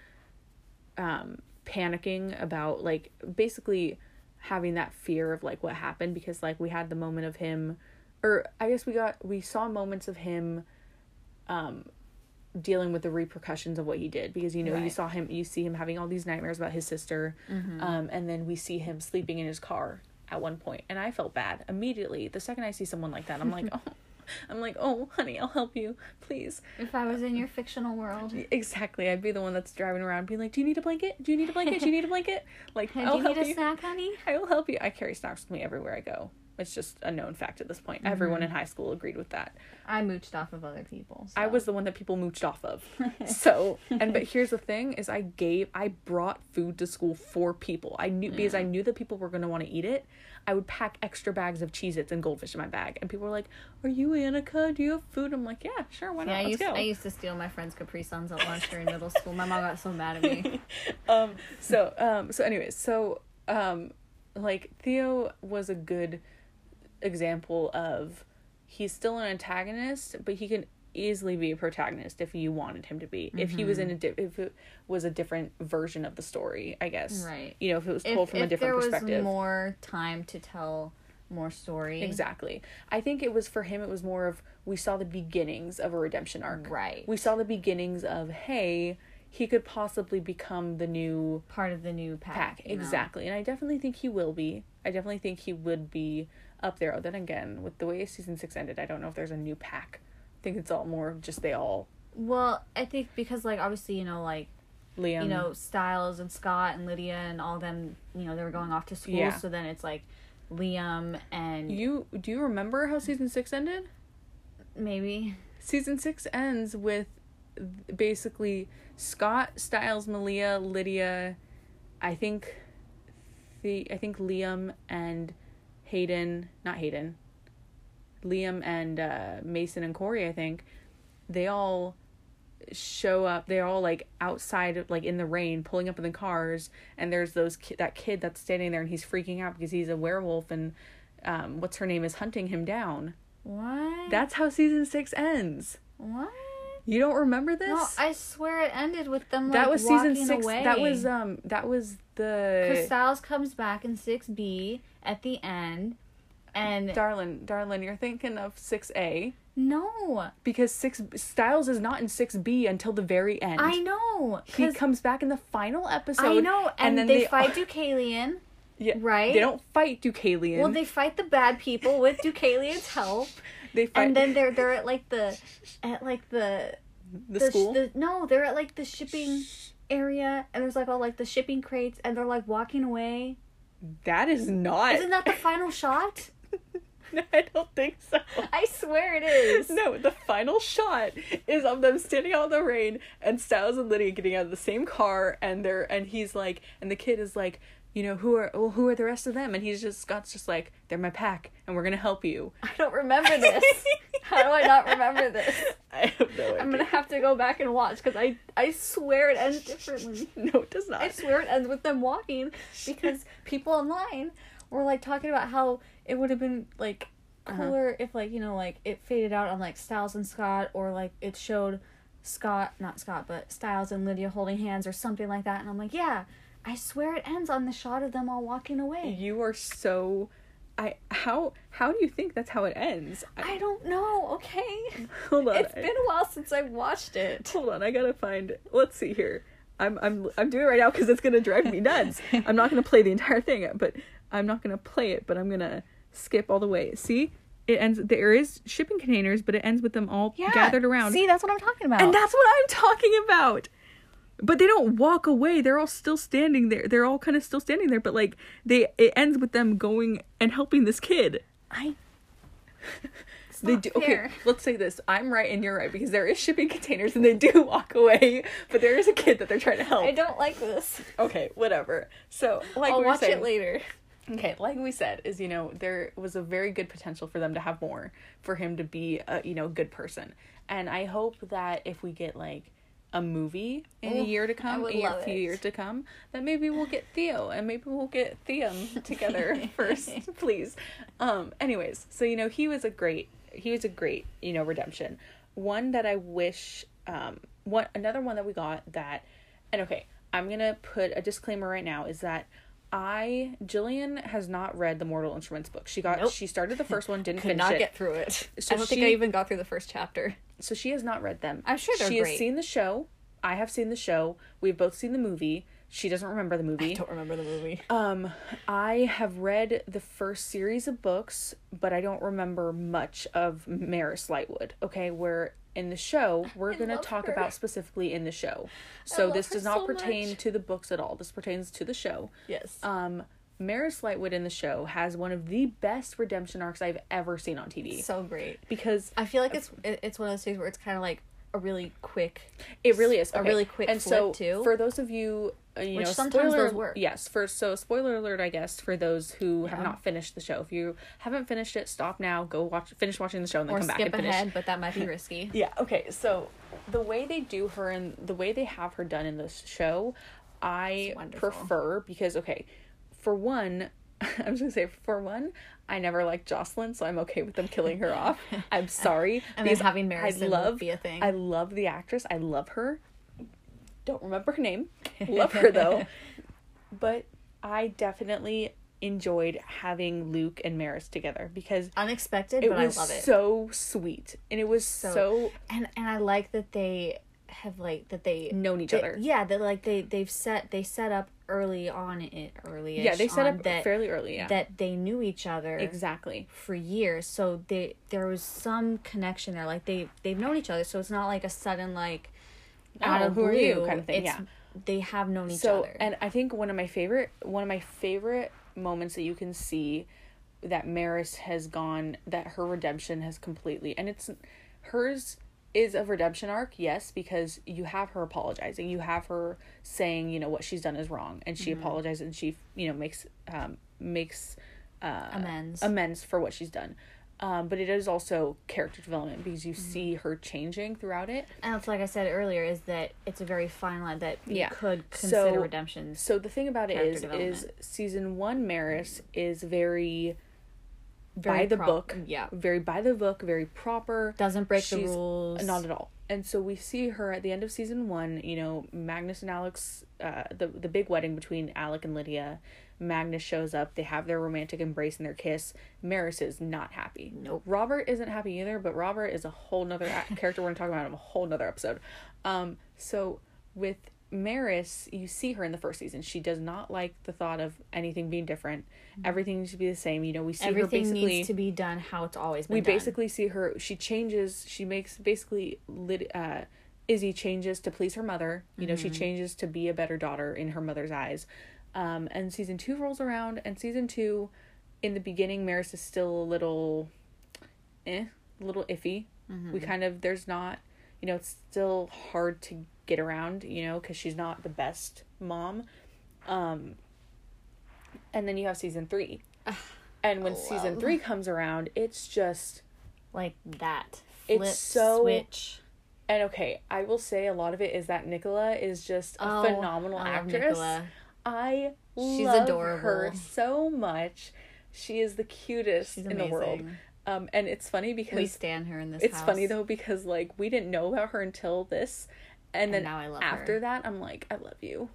um panicking about like basically having that fear of like what happened because like we had the moment of him or I guess we got we saw moments of him um dealing with the repercussions of what he did because you know you saw him you see him having all these nightmares about his sister um and then we see him sleeping in his car at one point and I felt bad immediately. The second I see someone like that I'm like oh I'm like oh honey I'll help you please. If I was in your fictional world. exactly. I'd be the one that's driving around being like do you need a blanket? Do you need a blanket? Do you need a blanket? Like Hey, I'll do you help need a you. snack, honey? I will help you. I carry snacks with me everywhere I go it's just a known fact at this point everyone in high school agreed with that I mooched off of other people. I was the one that people mooched off of. so, and but here's the thing is I gave I brought food to school for people. I knew because I knew that people were going to want to eat it. I would pack extra bags of Cheez-Its and goldfish in my bag. And people were like, "Are you Annika? Do you have food?" I'm like, "Yeah, sure, why not? Yeah, I Let's used, go." I used to steal my friends' Capri Suns at lunch during middle school. My mom got so mad at me. um so um so anyways, so um like Theo was a good example of he's still an antagonist, but he can easily be a protagonist if you wanted him to be. If he was in mm-hmm. a di- if it was a different version of the story, I guess. Right. You know, if it was If, told from a if different there perspective. was more time to tell more story. Exactly. I think it was for him it was more of we saw the beginnings of a redemption arc. Right. We saw the beginnings of hey, he could possibly become the new Part of the new pack. pack you know? exactly and i definitely think he will be i definitely think he would be up there oh then again with the way season six ended i don't know if there's a new pack i think it's all more just they all Well, I think because like obviously you know like liam you know Stiles and Scott and Lydia and all them you know they were going off to school. Yeah. So then it's like Liam and you do you remember how season six ended maybe season six ends with basically scott stiles malia lydia i think the i think liam and hayden not hayden liam and uh, mason and corey i think they all show up they're all like outside like in the rain pulling up in the cars and there's those ki- that kid that's standing there and he's freaking out because he's a werewolf and um, what's her name is hunting him down what? that's how season six ends what? you don't remember this? No, I swear it ended with them. Like, that was season six. Away. That was um. That was the because. Stiles comes back in six B at the end, and Darlin, darling, you're thinking of six A no, because six Stiles is not in six B until the very end. I know. He comes back in the final episode. I know, and, then they, they fight Deucalion. Yeah, right? They don't fight Deucalion. Well, they fight the bad people with Deucalion's help, they fight and then they're they're at like the at like the the, the, school. the no, they're at like the shipping area, and there's like all like the shipping crates, and they're like walking away. That is not. Isn't that the final shot? No, I don't think so. I swear it is. No, the final shot is of them standing out in the rain and Stiles and Lydia getting out of the same car and they're and he's like and the kid is like, you know, who are well, who are the rest of them? And he's just Scott's just like, they're my pack and we're gonna help you. I don't remember this. How do I not remember this? I have no idea. I'm gonna have to go back and watch because I I swear it ends differently. No, it does not. I swear it ends with them walking because people online were like talking about how it would have been like Uh-huh. cooler if like you know like it faded out on like Stiles and Scott or like it showed Scott not Scott but Stiles and Lydia holding hands or something like that and I'm like yeah I swear it ends on the shot of them all walking away. You are so I how how do you think that's how it ends? I, I don't know. Okay, hold on. it's been a while since I've watched it. Hold on, I gotta find. Let's see here. I'm I'm I'm doing it right now because it's gonna drive me nuts. I'm not gonna play the entire thing, but I'm not gonna play it. But I'm gonna skip all the way. See, it ends. There is shipping containers, but it ends with them all gathered around. See, that's what I'm talking about. and that's what I'm talking about. But they don't walk away. They're all still standing there. They're all kind of still standing there. But like they, it ends with them going and helping this kid. I. They do. fair. Okay, let's say this. I'm right and you're right because there is shipping containers and they do walk away, but there is a kid that they're trying to help. I don't like this. Okay, whatever. So, like I'll we watch saying, it later. Okay, like we said, is you know there was a very good potential for them to have more, for him to be a you know good person, and I hope that if we get like a movie in a year to come, a few it. years to come, that maybe we'll get Theo and maybe we'll get Thiam together first, please. Um. Anyways, so you know he was a great, he was a great you know redemption. One that I wish, um, one another one that we got that, and okay, I'm gonna put a disclaimer right now is that I Jillian has not read the Mortal Instruments book. She got Nope. she started the first one, didn't Could finish not it. get through it. So I don't think I even got through the first chapter. so she has not read them. I'm sure they're she great. has seen the show. I have seen the show. We've both seen the movie. She doesn't remember the movie. I don't remember the movie. Um, I have read the first series of books, but I don't remember much of Maryse Lightwood. Okay, where in the show we're gonna talk her. about specifically in the show. So this does not so pertain much. to the books at all. This pertains to the show. Yes. Um, Maryse Lightwood in the show has one of the best redemption arcs I've ever seen on TV so great. because I feel like it's it's one of those things where it's kind of like a really quick. It really is a really quick and so too. For those of you, uh, you Which know, sometimes spoiler, those work. Yes, for so spoiler alert, I guess for those who have not finished the show. If you haven't finished it, stop now. Go watch, finish watching the show, and then Or come back skip and finish. ahead, but that might be risky. Yeah. Okay. So the way they do her and the way they have her done in this show, I prefer because okay, for one, I'm just gonna say for one, I never liked Jocelyn, so I'm okay with them killing her off. I'm sorry. And then because having I love be a thing. I love the actress. I love her. Don't remember her name. Love her though. But I definitely enjoyed having Luke and Maryse together because Unexpected, it but was I love it. so sweet and it was so, So- and and I like that they have like that they known each they- other. Yeah, that like they they've set they set up early on it early. Yeah, they set up that fairly early. Yeah, that they knew each other exactly. for years. So they there was some connection there. Like they they've known each other. So it's not like a sudden like out Oh, of who blue are you kind of thing. It's, Yeah. they have known each So, other. and I think one of my favorite one of my favorite moments that you can see that Maryse has gone that her redemption has completely and it's hers is a redemption arc, yes, because you have her apologizing. You have her saying, you know, what she's done is wrong and she apologizes and she, you know, makes um makes uh Amends. amends for what she's done. Um, but it is also character development because you see her changing throughout it. and it's like I said earlier, is that it's a very fine line that you Yeah. could consider So- redemptions. So the thing about it is, is season one Maryse is very, by Very the prop- book, yeah. very by the book, very proper. Doesn't break the rules. Not at all. And so we see her at the end of season one. You know, Magnus and Alex, uh, the the big wedding between Alec and Lydia. Magnus shows up. They have their romantic embrace and their kiss. Maryse is not happy. Nope. Robert isn't happy either. But Robert is a whole nother character we're gonna talk about in a whole nother episode. Um. So with Maryse, you see her in the first season. She does not like the thought of anything being different. Everything needs to be the same. You know, we see her Everything basically needs to be done how it's always been we done. basically see her she changes she makes basically Lyd- uh izzy changes to please her mother you know she Mm-hmm. changes to be a better daughter in her mother's eyes um and season two rolls around and season two in the beginning maryse is still a little eh a little iffy Mm-hmm. we kind of there's not you know it's still hard to get around you know because she's not the best mom um and then you have season three and when season love. three comes around it's just like that. It's so- switch. And okay, I will say a lot of it is that Nicola is just a Oh, phenomenal I actress. Nicola. I She's love adorable. her so much. She is the cutest in the world. Um, and it's funny because We stand her in this. it's house. funny though because like we didn't know about her until this, and, then now I love after her. that I'm like I love you,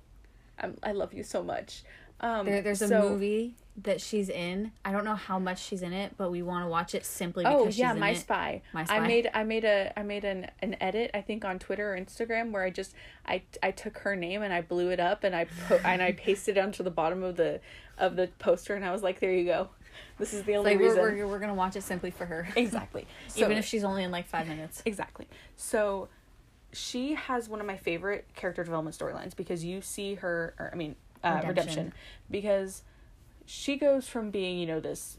I'm I love you so much. Um, There, there's a movie that she's in. I don't know how much she's in it, but we want to watch it simply because Oh she's yeah, in My. Spy. My spy. I made I made a I made an an edit I think on Twitter or Instagram where I just I I took her name and I blew it up and I po- and I pasted it onto the bottom of the of the poster and I was like, there you go. This is the only Like we're, reason. we're we're gonna watch it simply for her, Exactly. So, even if she's only in like five minutes. Exactly. So she has one of my favorite character development storylines because you see her or I mean uh, redemption. Redemption. because she goes from being, you know, this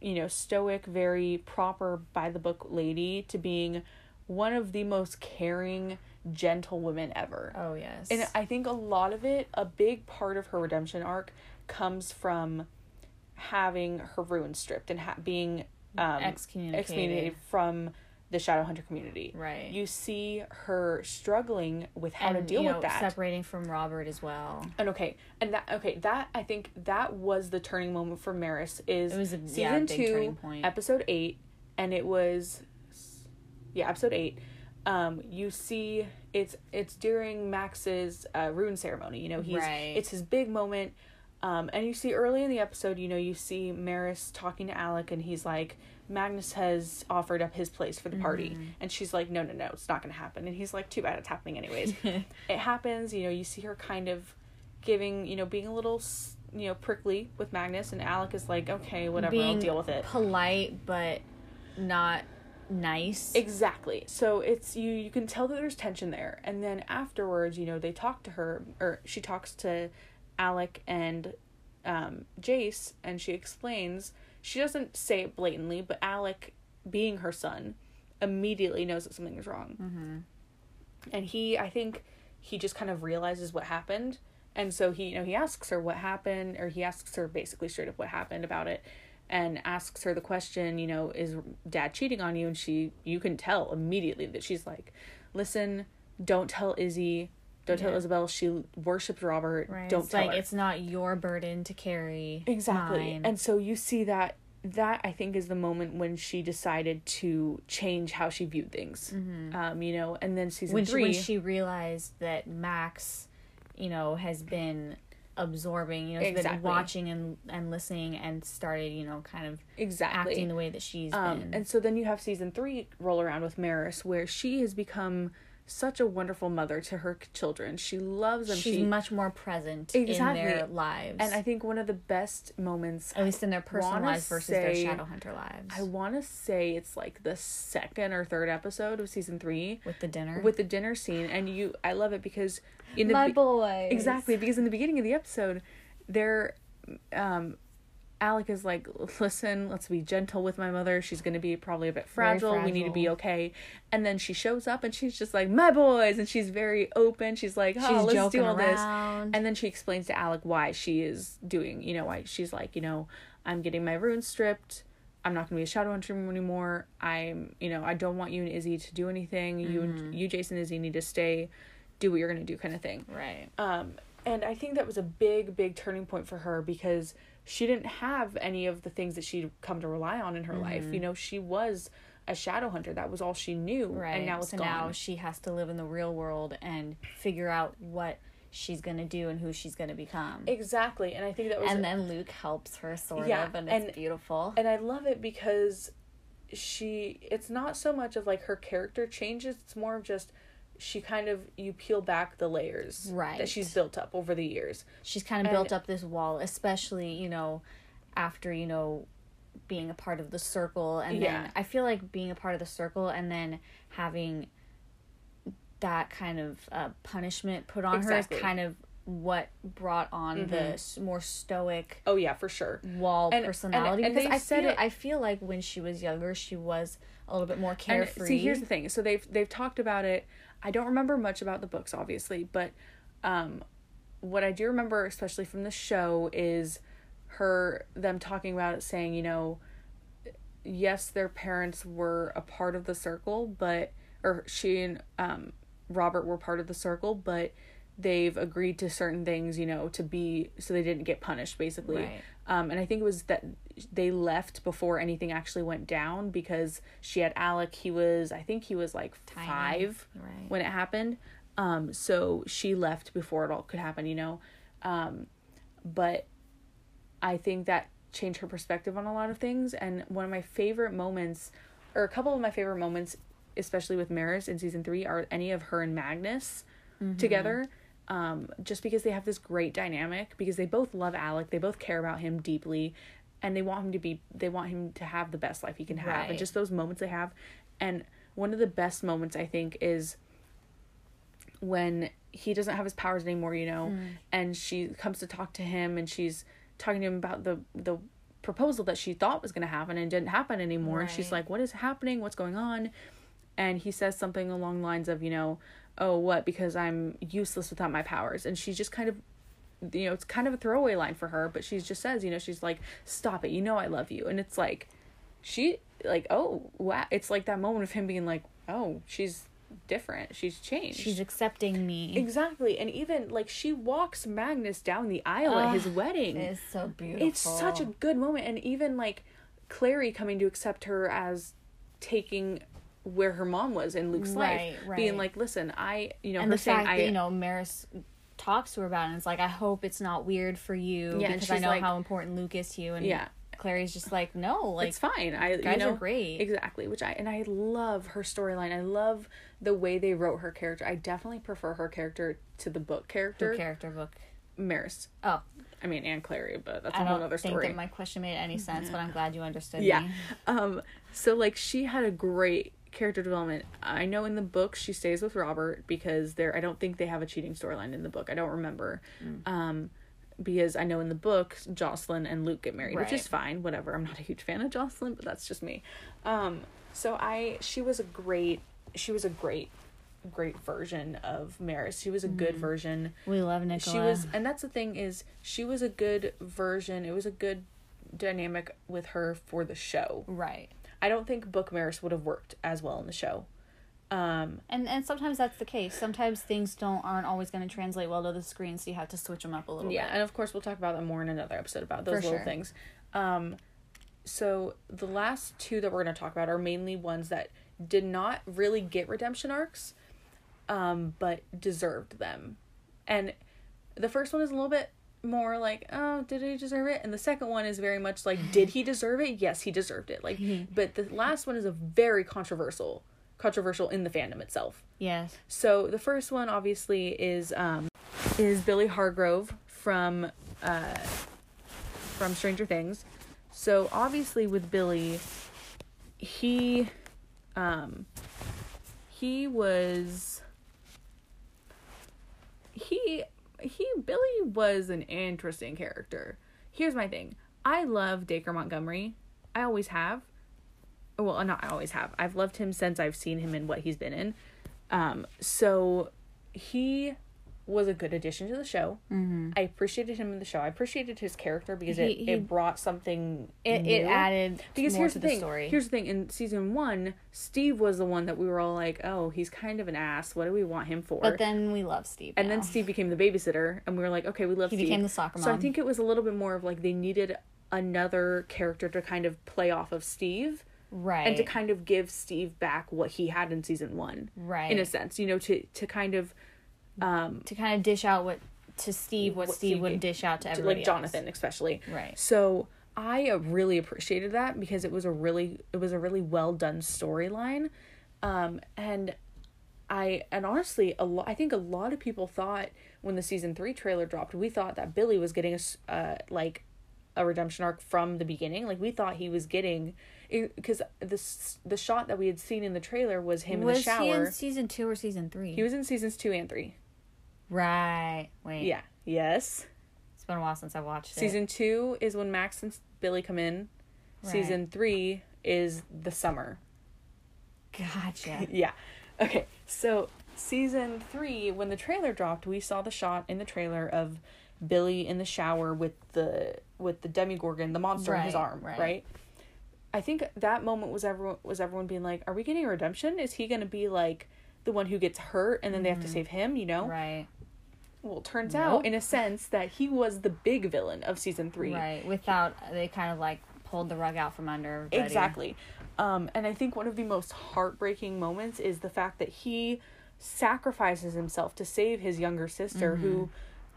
you know, stoic, very proper by the book lady to being one of the most caring, gentle women ever. Oh yes, And I think a lot of it, a big part of her redemption arc comes from having her runes stripped and ha- being um, Excommunicated. excommunicated from the Shadowhunter community. Right. You see her struggling with how to deal you know, with that. separating from Robert as well. and okay, and that okay, that I think that was the turning moment for Maryse. Is It was a- season yeah, two, turning point. episode eight, and it was, yeah, episode eight. Um, you see it's it's during Max's uh, rune ceremony. You know, he's Right. it's his big moment. Um, and you see early in the episode, you know, you see Maryse talking to Alec, and he's like, Magnus has offered up his place for the party, Mm-hmm. and she's like, no, no, no, it's not gonna happen. And he's like, too bad, it's happening anyways. it happens. You know, you see her kind of giving, you know, being a little, you know, prickly with Magnus, and Alec is like, okay, whatever, I'll deal with it. polite but not nice. Exactly. So it's you you can tell that there's tension there. And then afterwards, you know, they talk to her or she talks to Alec and um Jace and she explains she doesn't say it blatantly, but Alec being her son immediately knows that something is wrong. mm-hmm. And he I think he just kind of realizes what happened. And so he you know he asks her what happened or he asks her basically straight up what happened about it and asks her the question, you know, is dad cheating on you? And she, you can tell immediately that she's like, listen, don't tell Izzy, don't tell Yeah. Isabel. She worships Robert. Right. Don't it's tell like her. it's not your burden to carry. exactly. mine. And so you see that that I think is the moment when she decided to change how she viewed things. Um, you know, and then season when she, three, when she realized that Max, you know, has been absorbing, you know, Exactly. been watching and and listening and started, you know, kind of exactly acting the way that she's Um, been. and so then you have season three roll around with Maryse, where she has become such a wonderful mother to her children. She loves them. she's she, much more present Exactly. in their lives. and I think one of the best moments, at least in their personal lives versus their say- Shadowhunter lives. I want to say it's like the second or third episode of season three with the dinner. with the dinner scene, and you, I love it because in the my be- boy. Exactly, because in the beginning of the episode, they're um Alec is like, listen, let's be gentle with my mother. She's gonna be probably a bit fragile. We need to be okay. And then she shows up and she's just like, my boys, and she's very open. She's like, oh, She's let's do all this. And then she explains to Alec why she is doing, you know, why she's like, you know, I'm getting my runes stripped. I'm not gonna be a shadow hunter anymore. I'm, you know, I don't want you and Izzy to do anything. You, Mm-hmm. you, Jason, Izzy need to stay, do what you're gonna do, kind of thing. right. Um, and I think that was a big, big turning point for her because she didn't have any of the things that she'd come to rely on in her life. Mm-hmm. You know, she was a shadow hunter. That was all she knew. Right. And now it's so gone. now she has to live in the real world and figure out what she's gonna do and who she's gonna become. exactly. And I think that was and then Luke helps her sort Yeah, of, and it's and- beautiful. and I love it because she it's not so much of like her character changes, it's more of just she kind of you peel back the layers Right. that she's built up over the years. she's kind of and- built up this wall, especially you know, after you know, being a part of the circle, and Yeah. then I feel like being a part of the circle, and then having that kind of uh, punishment put on her is kind of what brought on the more stoic Oh yeah, for sure. wall And- personality and because they've I said feel it- I feel like when she was younger she was a little bit more And carefree. see, here's the thing. So they've they've talked about it. I don't remember much about the books, obviously, but um, what I do remember, especially from the show, is her them talking about it, saying, you know, yes, their parents were a part of the circle, but or she and um, Robert were part of the circle, but they've agreed to certain things, you know, to be so they didn't get punished, basically. Right. Um, and I think it was that they left before anything actually went down because she had Alec. He was, I think he was like Tiny. five Right. when it happened. Um, so she left before it all could happen, you know. Um, but I think that changed her perspective on a lot of things. And one of my favorite moments, or a couple of my favorite moments, especially with Maryse in season three, are any of her and Magnus together. Um, just because they have this great dynamic, because they both love Alec, they both care about him deeply, and they want him to be, they want him to have the best life he can have, and just those moments they have. And one of the best moments I think is when he doesn't have his powers anymore, you know, mm. and she comes to talk to him and she's talking to him about the the proposal that she thought was going to happen and didn't happen anymore. And she's like, "What is happening? What's going on?" And he says something along the lines of, you know, "Oh, what? Because I'm useless without my powers." And she just kind of you know, it's kind of a throwaway line for her, but she just says, you know, she's like, "Stop it. You know I love you." And it's like she like, "Oh, wow." It's like that moment of him being like, "Oh, she's different. She's changed." She's accepting me. Exactly. And even like she walks Magnus down the aisle at his wedding. It is so beautiful. It's such a good moment and even like Clary coming to accept her as taking where her mom was in Luke's Right, life, being like, "Listen, I, you know, and her the saying fact I, that you know Maryse talks to her about it and it's like I hope it's not weird for you Yeah, because I know like- how important Luke is to you and Yeah. Clary's just like no like it's fine. I, you guys know, are great. exactly. Which I and I love her storyline. I love the way they wrote her character. I definitely prefer her character to the book character, Her character book. Maryse. Oh, I mean, and Clary, but that's a I whole don't other think that my question made any sense, but I'm glad you understood yeah me. um so like she had a great character development i know in the book she stays with robert because there i don't think they have a cheating storyline in the book. I don't remember. Mm. um because i know in the book jocelyn and luke get married which is fine whatever. I'm not a huge fan of jocelyn but that's just me. Um so i she was a great she was a great great version of maryse. She was a good Mm-hmm. version. We love Nicola. she was and that's the thing is she was a good version. It was a good dynamic with her for the show. Right. I don't think book maryse would have worked as well in the show um And and sometimes that's the case. Sometimes things don't aren't always going to translate well to the screen, so you have to switch them up a little bit. yeah bit. and of course we'll talk about that more in another episode about those For little sure. things um so the last two that we're going to talk about are mainly ones that did not really get redemption arcs um but deserved them and the first one is a little bit more like oh did he deserve it? And the second one is very much like did he deserve it? Yes he deserved it. Like but the last one is a very controversial controversial in the fandom itself. Yes. so the first one obviously is um is Billy Hargrove from uh from Stranger Things. So obviously with Billy he um he was he he Billy was an interesting character. Here's my thing. I love Dacre Montgomery. I always have. Well, not I always have. I've loved him since I've seen him in what he's been in. Um, so he was a good addition to the show. Mm-hmm. I appreciated him in the show. I appreciated his character because it, He- he- it brought something It, it added because here's to the the thing. story. Here's the thing. In season one, Steve was the one that we were all like, "Oh, he's kind of an ass. What do we want him for?" but then we love Steve. and then. Steve became the babysitter, and we were like, "Okay, we love He Steve." became the soccer So I think it was a little bit more of like they needed another character to kind of play off of Steve right and to kind of give Steve back what he had in season one, right in a sense, you know, to to kind of um to kind of dish out what to Steve what, What Steve Steve would dish out to to, everybody like Jonathan especially. Right. So I really appreciated that because it was a really it was a really well done storyline, um, and I and honestly a lot I think a lot of people thought when the season three trailer dropped we thought that Billy was getting a uh like a redemption arc from the beginning like we thought he was getting because this the shot that we had seen in the trailer was him was in the shower. Was he in season two or season three? he was in seasons two and three right. Wait. yeah yes It's been a while since I watched it. Season two is when Max and Billy come in. Right. Season three is the summer. Gotcha. Yeah. Okay. So season three, when the trailer dropped, we saw the shot in the trailer of Billy in the shower with the with the Demogorgon, the monster in his arm, right. right. I think that moment was everyone was everyone being like, "Are we getting a redemption? Is he gonna be like the one who gets hurt and then they have to save him?" You know. Mm-hmm. right. Well, it turns Nope. out, in a sense, that he was the big villain of season three. Right. Without they kind of like pulled the rug out from under everybody. Exactly. Um, and I think one of the most heartbreaking moments is the fact that he sacrifices himself to save his younger sister, Mm-hmm. who,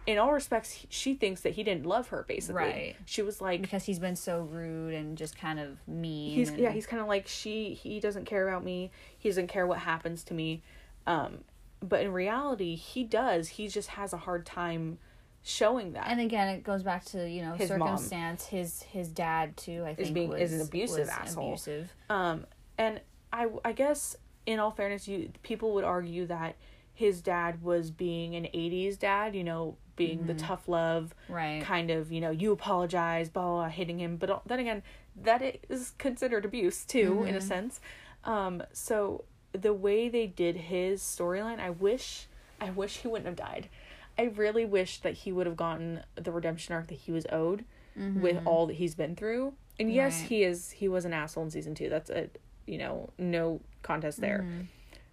in all respects, she thinks that he didn't love her. Basically, Right. She was like, Because he's been so rude and just kind of mean. he's and- yeah, he's kind of like she. He doesn't care about me. He doesn't care what happens to me. Um, but in reality, he does. He just has a hard time showing that. And again, it goes back to you know His mom. circumstance. His his dad too. I think is being- was, is an abusive asshole. Abusive. Um, and I, I guess in all fairness, you people would argue that his dad was being an '80s dad, you know, being the tough love, Right. kind of, you know, you apologize, blah, blah, blah hitting him. But then again, that is considered abuse too, in a sense. Um, so the way they did his storyline, I wish, I wish he wouldn't have died. I really wish that he would have gotten the redemption arc that he was owed with all that he's been through. And yes, Right. he is he was an asshole in season 2. That's a you know, no contest there.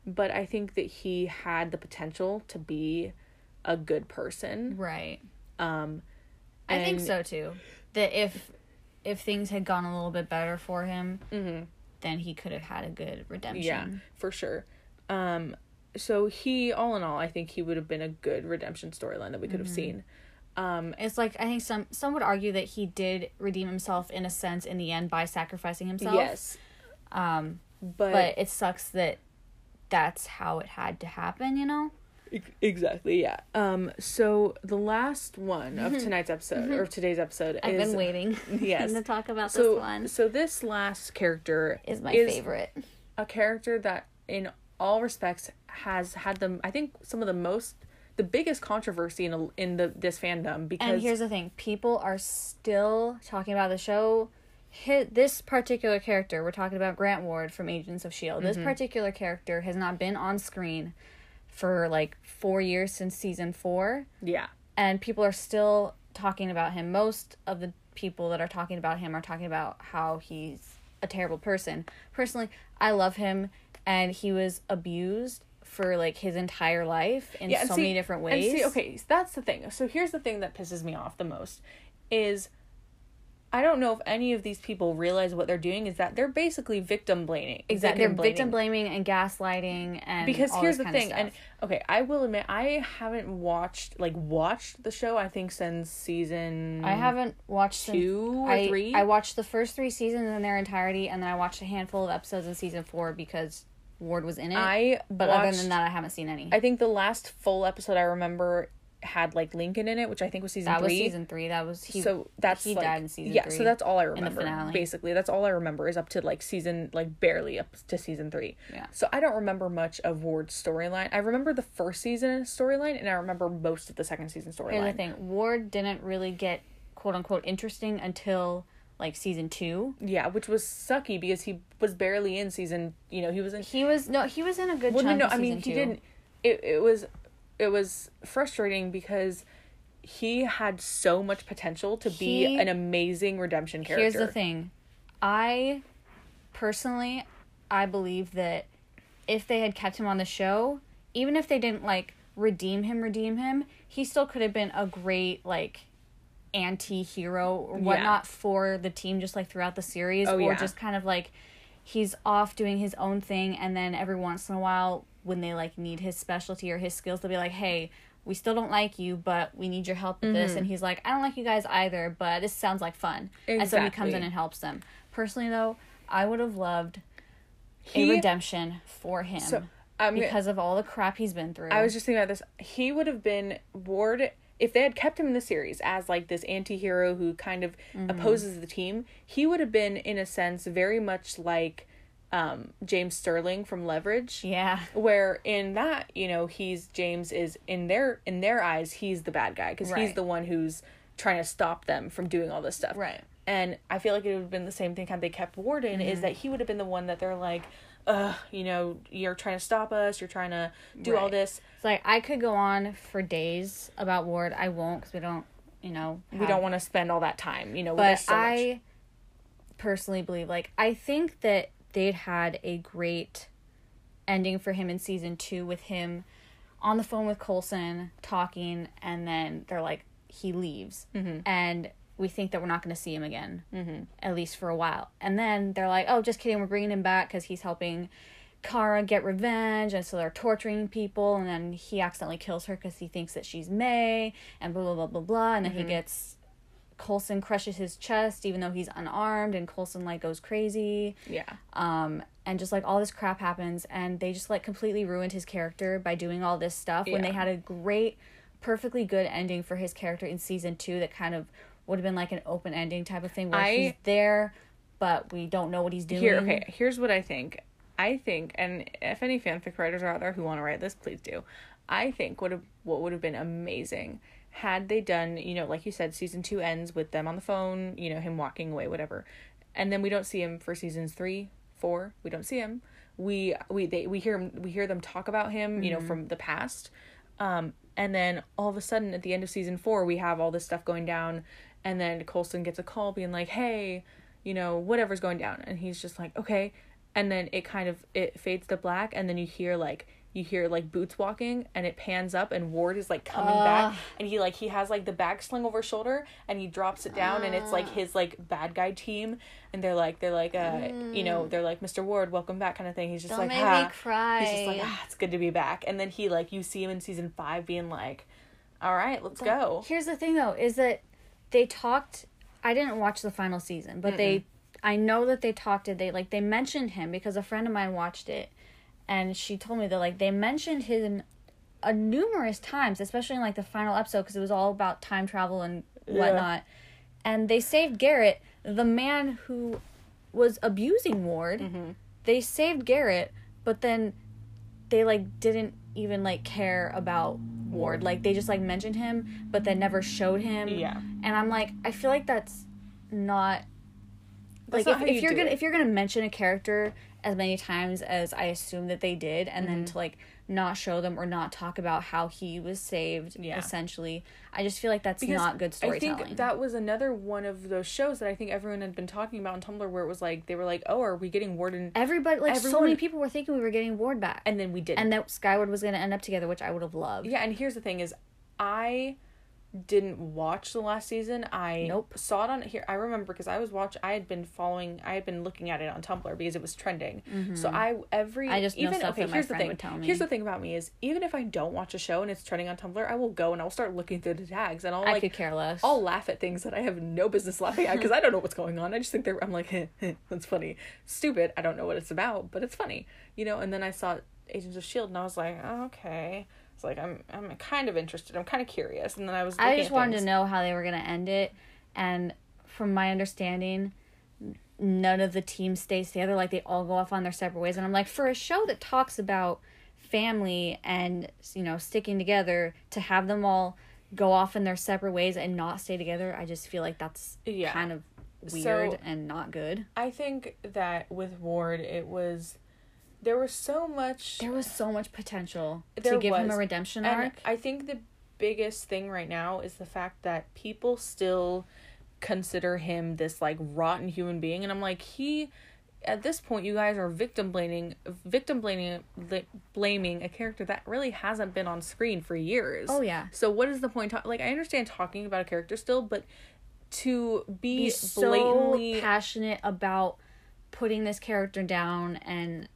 But I think that he had the potential to be a good person. Right. Um I think so too. That if if things had gone a little bit better for him, Mhm. Then he could have had a good redemption. Yeah, for sure. Um, so he, all in all, I think he would have been a good redemption storyline that we could have seen. Um, It's like I think some some would argue that he did redeem himself in a sense in the end by sacrificing himself. yes, Um, but, but it sucks that that's how it had to happen. You know. Ex- Exactly, yeah. Um, so the last one of tonight's episode or today's episode I've is been waiting. yes. to talk about so this one. so this last character Is my favorite. a character that in all respects has had them I think some of the most the biggest controversy in a, in the this fandom because And here's the thing: people are still talking about the show. Hit this particular character. We're talking about Grant Ward from Agents of Shield. E Mm-hmm. This particular character has not been on screen for like four years since season four, yeah and people are still talking about him. Most of the people that are talking about him are talking about how he's a terrible person. Personally, I love him, and he was abused for like his entire life in yeah, so see- many different and ways. see, okay, that's the thing. So here's the thing that pisses me off the most is I don't know if any of these people realize what they're doing is that they're basically victim blaming. Exactly. They're victim victim blaming and gaslighting and because here's the thing and okay i will admit i haven't watched like watched the show i think since season I haven't watched the- two or I, three I watched the first three seasons in their entirety, and then I watched a handful of episodes in season four because Ward was in it. i but watched, other than that, I haven't seen any. i think the last full episode i remember had like lincoln in it which i think was season that was three season three. That was he. so that's he like, died in season yeah three so that's all i the remember finale. basically that's all i remember is up to like season like barely up to season three Yeah. so i don't remember much of ward's storyline i remember the first season storyline and i remember most of the second season Here's the storyline thing: Ward didn't really get quote unquote interesting until like season two. Yeah, which was sucky because he was barely in season. You know, he was in. He was no, he was in a good Well, no, chunk no. I mean, he didn't. It it was, it was frustrating because he had so much potential to be He- an amazing redemption character. Here's the thing. I personally I believe that if they had kept him on the show, even if they didn't like redeem him, redeem him, he still could have been a great like anti-hero or whatnot for the team just like throughout the series Oh, or yeah. just kind of like he's off doing his own thing and then every once in a while when they like need his specialty or his skills they'll be like hey we still don't like you but we need your help with Mm-hmm. this and he's like i don't like you guys either but this sounds like fun and so he comes in and helps them personally though i would have loved He- a redemption for him So I'm gonna- because of all the crap he's been through I was just thinking about this. He would have been Ward if they had kept him in the series as like this anti-hero who kind of Mm-hmm. opposes the team. He would have been in a sense very much like um, James Sterling from Leverage. yeah Where in that, you know, he's James is in their in their eyes he's the bad guy because he's the one who's trying to stop them from doing all this stuff. Right. And I feel like it would have been the same thing had they kept Warden is that he would have been the one that they're like, uh, you know, you're trying to stop us, you're trying to do all this. it's like i could go on for days about ward i won't because we don't you know we don't want to spend all that time, you know. but so. I personally believe like I think that they'd had a great ending for him in season two with him on the phone with Coulson talking, and then they're like he leaves, Mm-hmm. and we think that we're not going to see him again, mm-hmm. at least for a while. And then they're like, oh, just kidding, we're bringing him back because he's helping. Kara get revenge, and so they're torturing people, and then he accidentally kills her because he thinks that she's May, and blah blah blah blah blah, and then he gets Coulson crushes his chest even though he's unarmed and Coulson like goes crazy. yeah. Um and just like all this crap happens and they just like completely ruined his character by doing all this stuff when they had a great perfectly good ending for his character in season 2 that kind of would have been like an open ending type of thing where I- he's there but we don't know what he's doing. Here, okay. Here's what I think. I think, and if any fanfic writers are out there who want to write this, please do. I think would have what would have been amazing had they done, you know, like you said, season two ends with them on the phone, you know, him walking away, whatever, and then we don't see him for seasons three, four. We don't see him. We we they we hear him we hear them talk about him, you know, from the past, um, and then all of a sudden at the end of season four, we have all this stuff going down, and then Coulson gets a call being like, "Hey, you know, whatever's going down," and he's just like, "Okay," and then it kind of it fades to black, and then you hear like you hear like boots walking and it pans up and Ward is like coming back and he like he has like the bag slung over shoulder and he drops it down and it's like his like bad guy team and they're like they're like uh you know they're like Mr. Ward welcome back kind of thing. He's just like ah. he's just like ah it's good to be back. And then he like you see him in season 5 being like all right let's go. Here's the thing though, is that they talked I didn't watch the final season, but they I know that they talked it they like they mentioned him because a friend of mine watched it and she told me that like they mentioned him a numerous times, especially in like the final episode because it was all about time travel and whatnot. And they saved Garrett, the man who was abusing Ward. Mm-hmm. They saved Garrett, but then they like didn't even like care about Ward. Like they just like mentioned him, but then never showed him. Yeah. And I'm like, I feel like that's not That's like not if, how if you you're gonna it. if you're gonna mention a character as many times as I assume that they did, and then Mm-hmm. to like not show them or not talk about how he was saved, Yeah. essentially, I just feel like that's Because not good storytelling. I think that was another one of those shows that I think everyone had been talking about on Tumblr where it was like they were like, "Oh, are we getting Warden?" Everybody, like so many people were thinking we were getting Ward back, And then we didn't. and that Skyward was gonna end up together, which I would have loved. yeah, and here's the thing: is I didn't watch the last season. I Nope. saw it on here. I remember because I was watch. I had been following. I had been looking at it on Tumblr because it was trending. So I every Mm-hmm. I just even okay. here's the thing. would tell me. Here's the thing about me is even if I don't watch a show and it's trending on Tumblr, I will go and I'll start looking through the tags and I'll like I could care less. I'll laugh at things that I have no business laughing at because I don't know what's going on. I just think they're. I'm like, that's funny, stupid. I don't know what it's about, but it's funny, you know. And then I saw Agents of Shield, and I was like, oh, okay. It's like I'm. I'm kind of interested. I'm kind of curious. And then I was. I just wanted to know how they were gonna end it, and from my understanding, none of the teams stays together. Like they all go off on their separate ways, and I'm like, for a show that talks about family and you know sticking together, to have them all go off in their separate ways and not stay together, I just feel like that's Yeah. kind of weird So- and not good. I think that with Ward, it was. There was so much. There was so much potential to give him a redemption and arc. I think the biggest thing right now is the fact that people still consider him this like rotten human being, and I'm like, he. At this point, you guys are victim blaming, victim blaming, blaming a character that really hasn't been on screen for years. Oh, yeah. So what is the point? like I understand talking about a character still, but to be, be so blatantly passionate about putting this character down and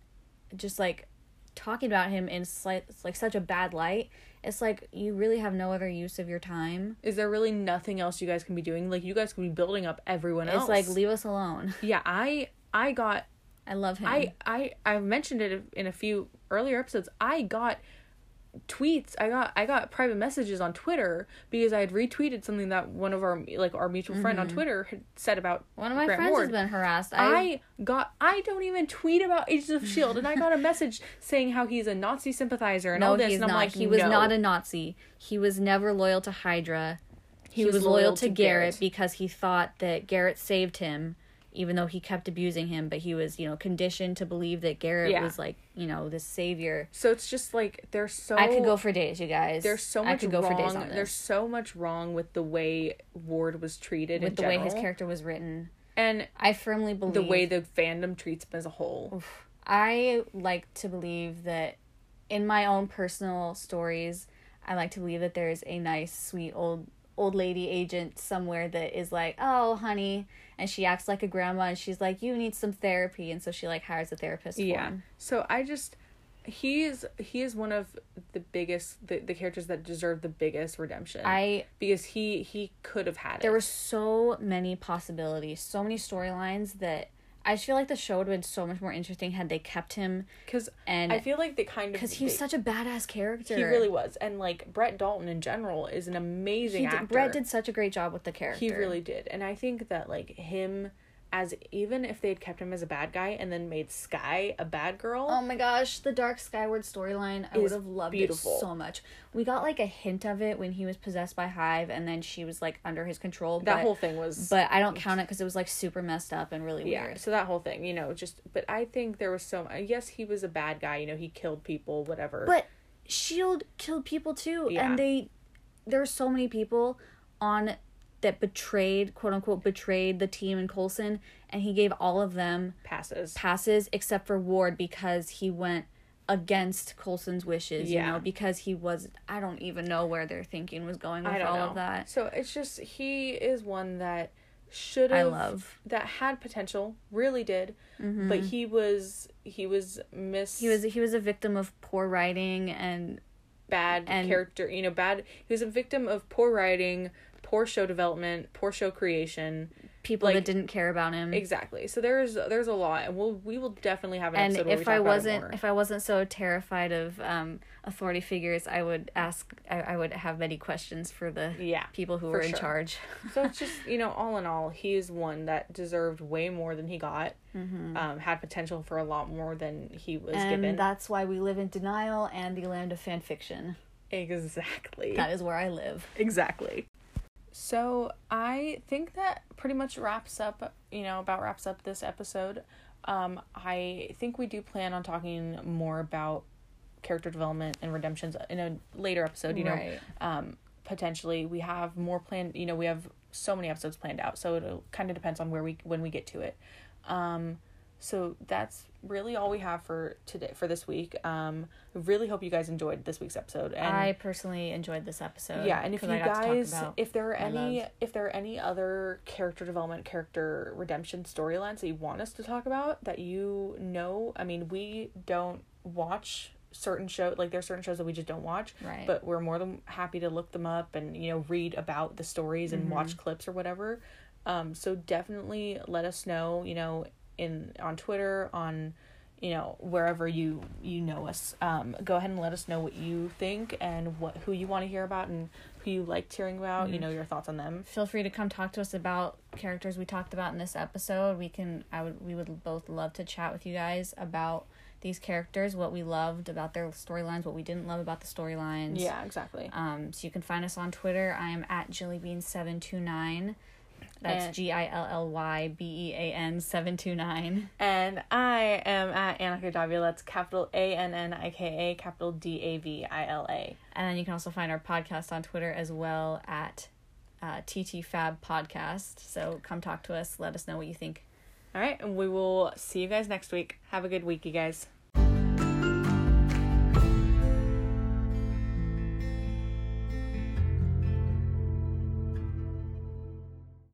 just like talking about him in slight like such a bad light it's like you really have no other use of your time is there really nothing else you guys can be doing? Like you guys can be building up everyone else. it's like leave us alone yeah, I I got i love him I I I mentioned it in a few earlier episodes. I got tweets. I got I got private messages on Twitter because I had retweeted something that one of our like our mutual friend on Twitter had said about Mm-hmm. one of my Grant friends Ward. has been harassed I, I got I don't even tweet about Agents of Shield and I got a message saying how he's a Nazi sympathizer and no all this he's and I'm not like he was no. not a nazi he was never loyal to hydra he, was, loyal, to, garrett, because he thought that garrett saved him even though he kept abusing him but he was you know conditioned to believe that garrett Yeah. was like you know the savior So it's just like there's so I could go for days, you guys. there's so I much could go wrong. for days on There's so much wrong with the way Ward was treated with in the way his character was written. and I firmly believe the way the fandom treats him as a whole. I like to believe that in my own personal stories, I like to believe that there's a nice, sweet old old lady agent somewhere that is like, "Oh, honey," and she acts like a grandma and she's like, "You need some therapy." And so she like hires a therapist for Yeah. him. So I just he is he is one of the biggest the, the characters that deserve the biggest redemption. I because he he could have had it. there were so many possibilities, so many storylines that I just feel like the show would have been so much more interesting had they kept him because and I feel like they kind of because he was they- such a badass character. he really was and like Brett Dalton in general is an amazing He actor. did, Brett did such a great job with the character. He really did. And I think that like him as even if they had kept him as a bad guy and then made Skye a bad girl, Oh my gosh, the Dark Skyward storyline, I would have loved beautiful. it so much. We got like a hint of it when he was possessed by Hive and then she was like under his control. that but, whole thing was But I don't count it because it was like super messed up and really yeah weird. so that whole thing you know just but i think there was so uh, yes he was a bad guy you know he killed people whatever But Shield killed people too, Yeah. and they there are so many people on that betrayed quote unquote betrayed the team and Coulson, and he gave all of them passes passes except for Ward because he went against Coulson's wishes, you Yeah. know, because he was I don't even know where their thinking was going with all know. of that. So it's just he is one that should I have love. that had potential, really did, mm-hmm. but he was he was miss He was he was a victim of poor writing and bad and- character, you know, bad he was a victim of poor writing, poor show development, poor show creation. people Like- that didn't care about him. Exactly. So there's there's a lot and we'll we will definitely have an and episode we if I wasn't if I wasn't so terrified of um, authority figures, I would ask I, I would have many questions for the Yeah, people who were in charge. so it's just you know all in all he is one that deserved way more than he got um had potential for a lot more than he was Mm-hmm. and given that's why we live in denial and the land of fan fiction. exactly That is where I live. exactly so i think that pretty much wraps up you know about wraps up this episode. Um i think we do plan on talking more about character development and redemptions in a later episode you Right. know um potentially we have more planned you know we have so many episodes planned out so it kind of depends on where we when we get to it. Um so that's really all we have for today for this week um really hope you guys enjoyed this week's episode and I personally enjoyed this episode. yeah and if you I got to talk guys if there are any love. if there are any other character development character redemption storylines that you want us to talk about that you know i mean we don't watch certain show like there's certain shows that we just don't watch Right. but we're more than happy to look them up and you know read about the stories and Mm-hmm. watch clips or whatever um so definitely let us know you know in on twitter on you know wherever you you know us um go ahead and let us know what you think and what who you want to hear about and who you liked hearing about Mm-hmm. you know your thoughts on them feel free to come talk to us about characters we talked about in this episode. We can I would we would both love to chat with you guys about these characters, what we loved about their storylines, what we didn't love about the storylines. yeah exactly Um, so you can find us on Twitter. I am at gillybean729. That's G I L L Y B E A N 729. and i am at annika davila that's capital a n n i k a capital d a v i l a And then you can also find our podcast on Twitter as well at uh, TT Fab Podcast. So come talk to us. Let us know what you think. all right and we will see you guys next week have a good week you guys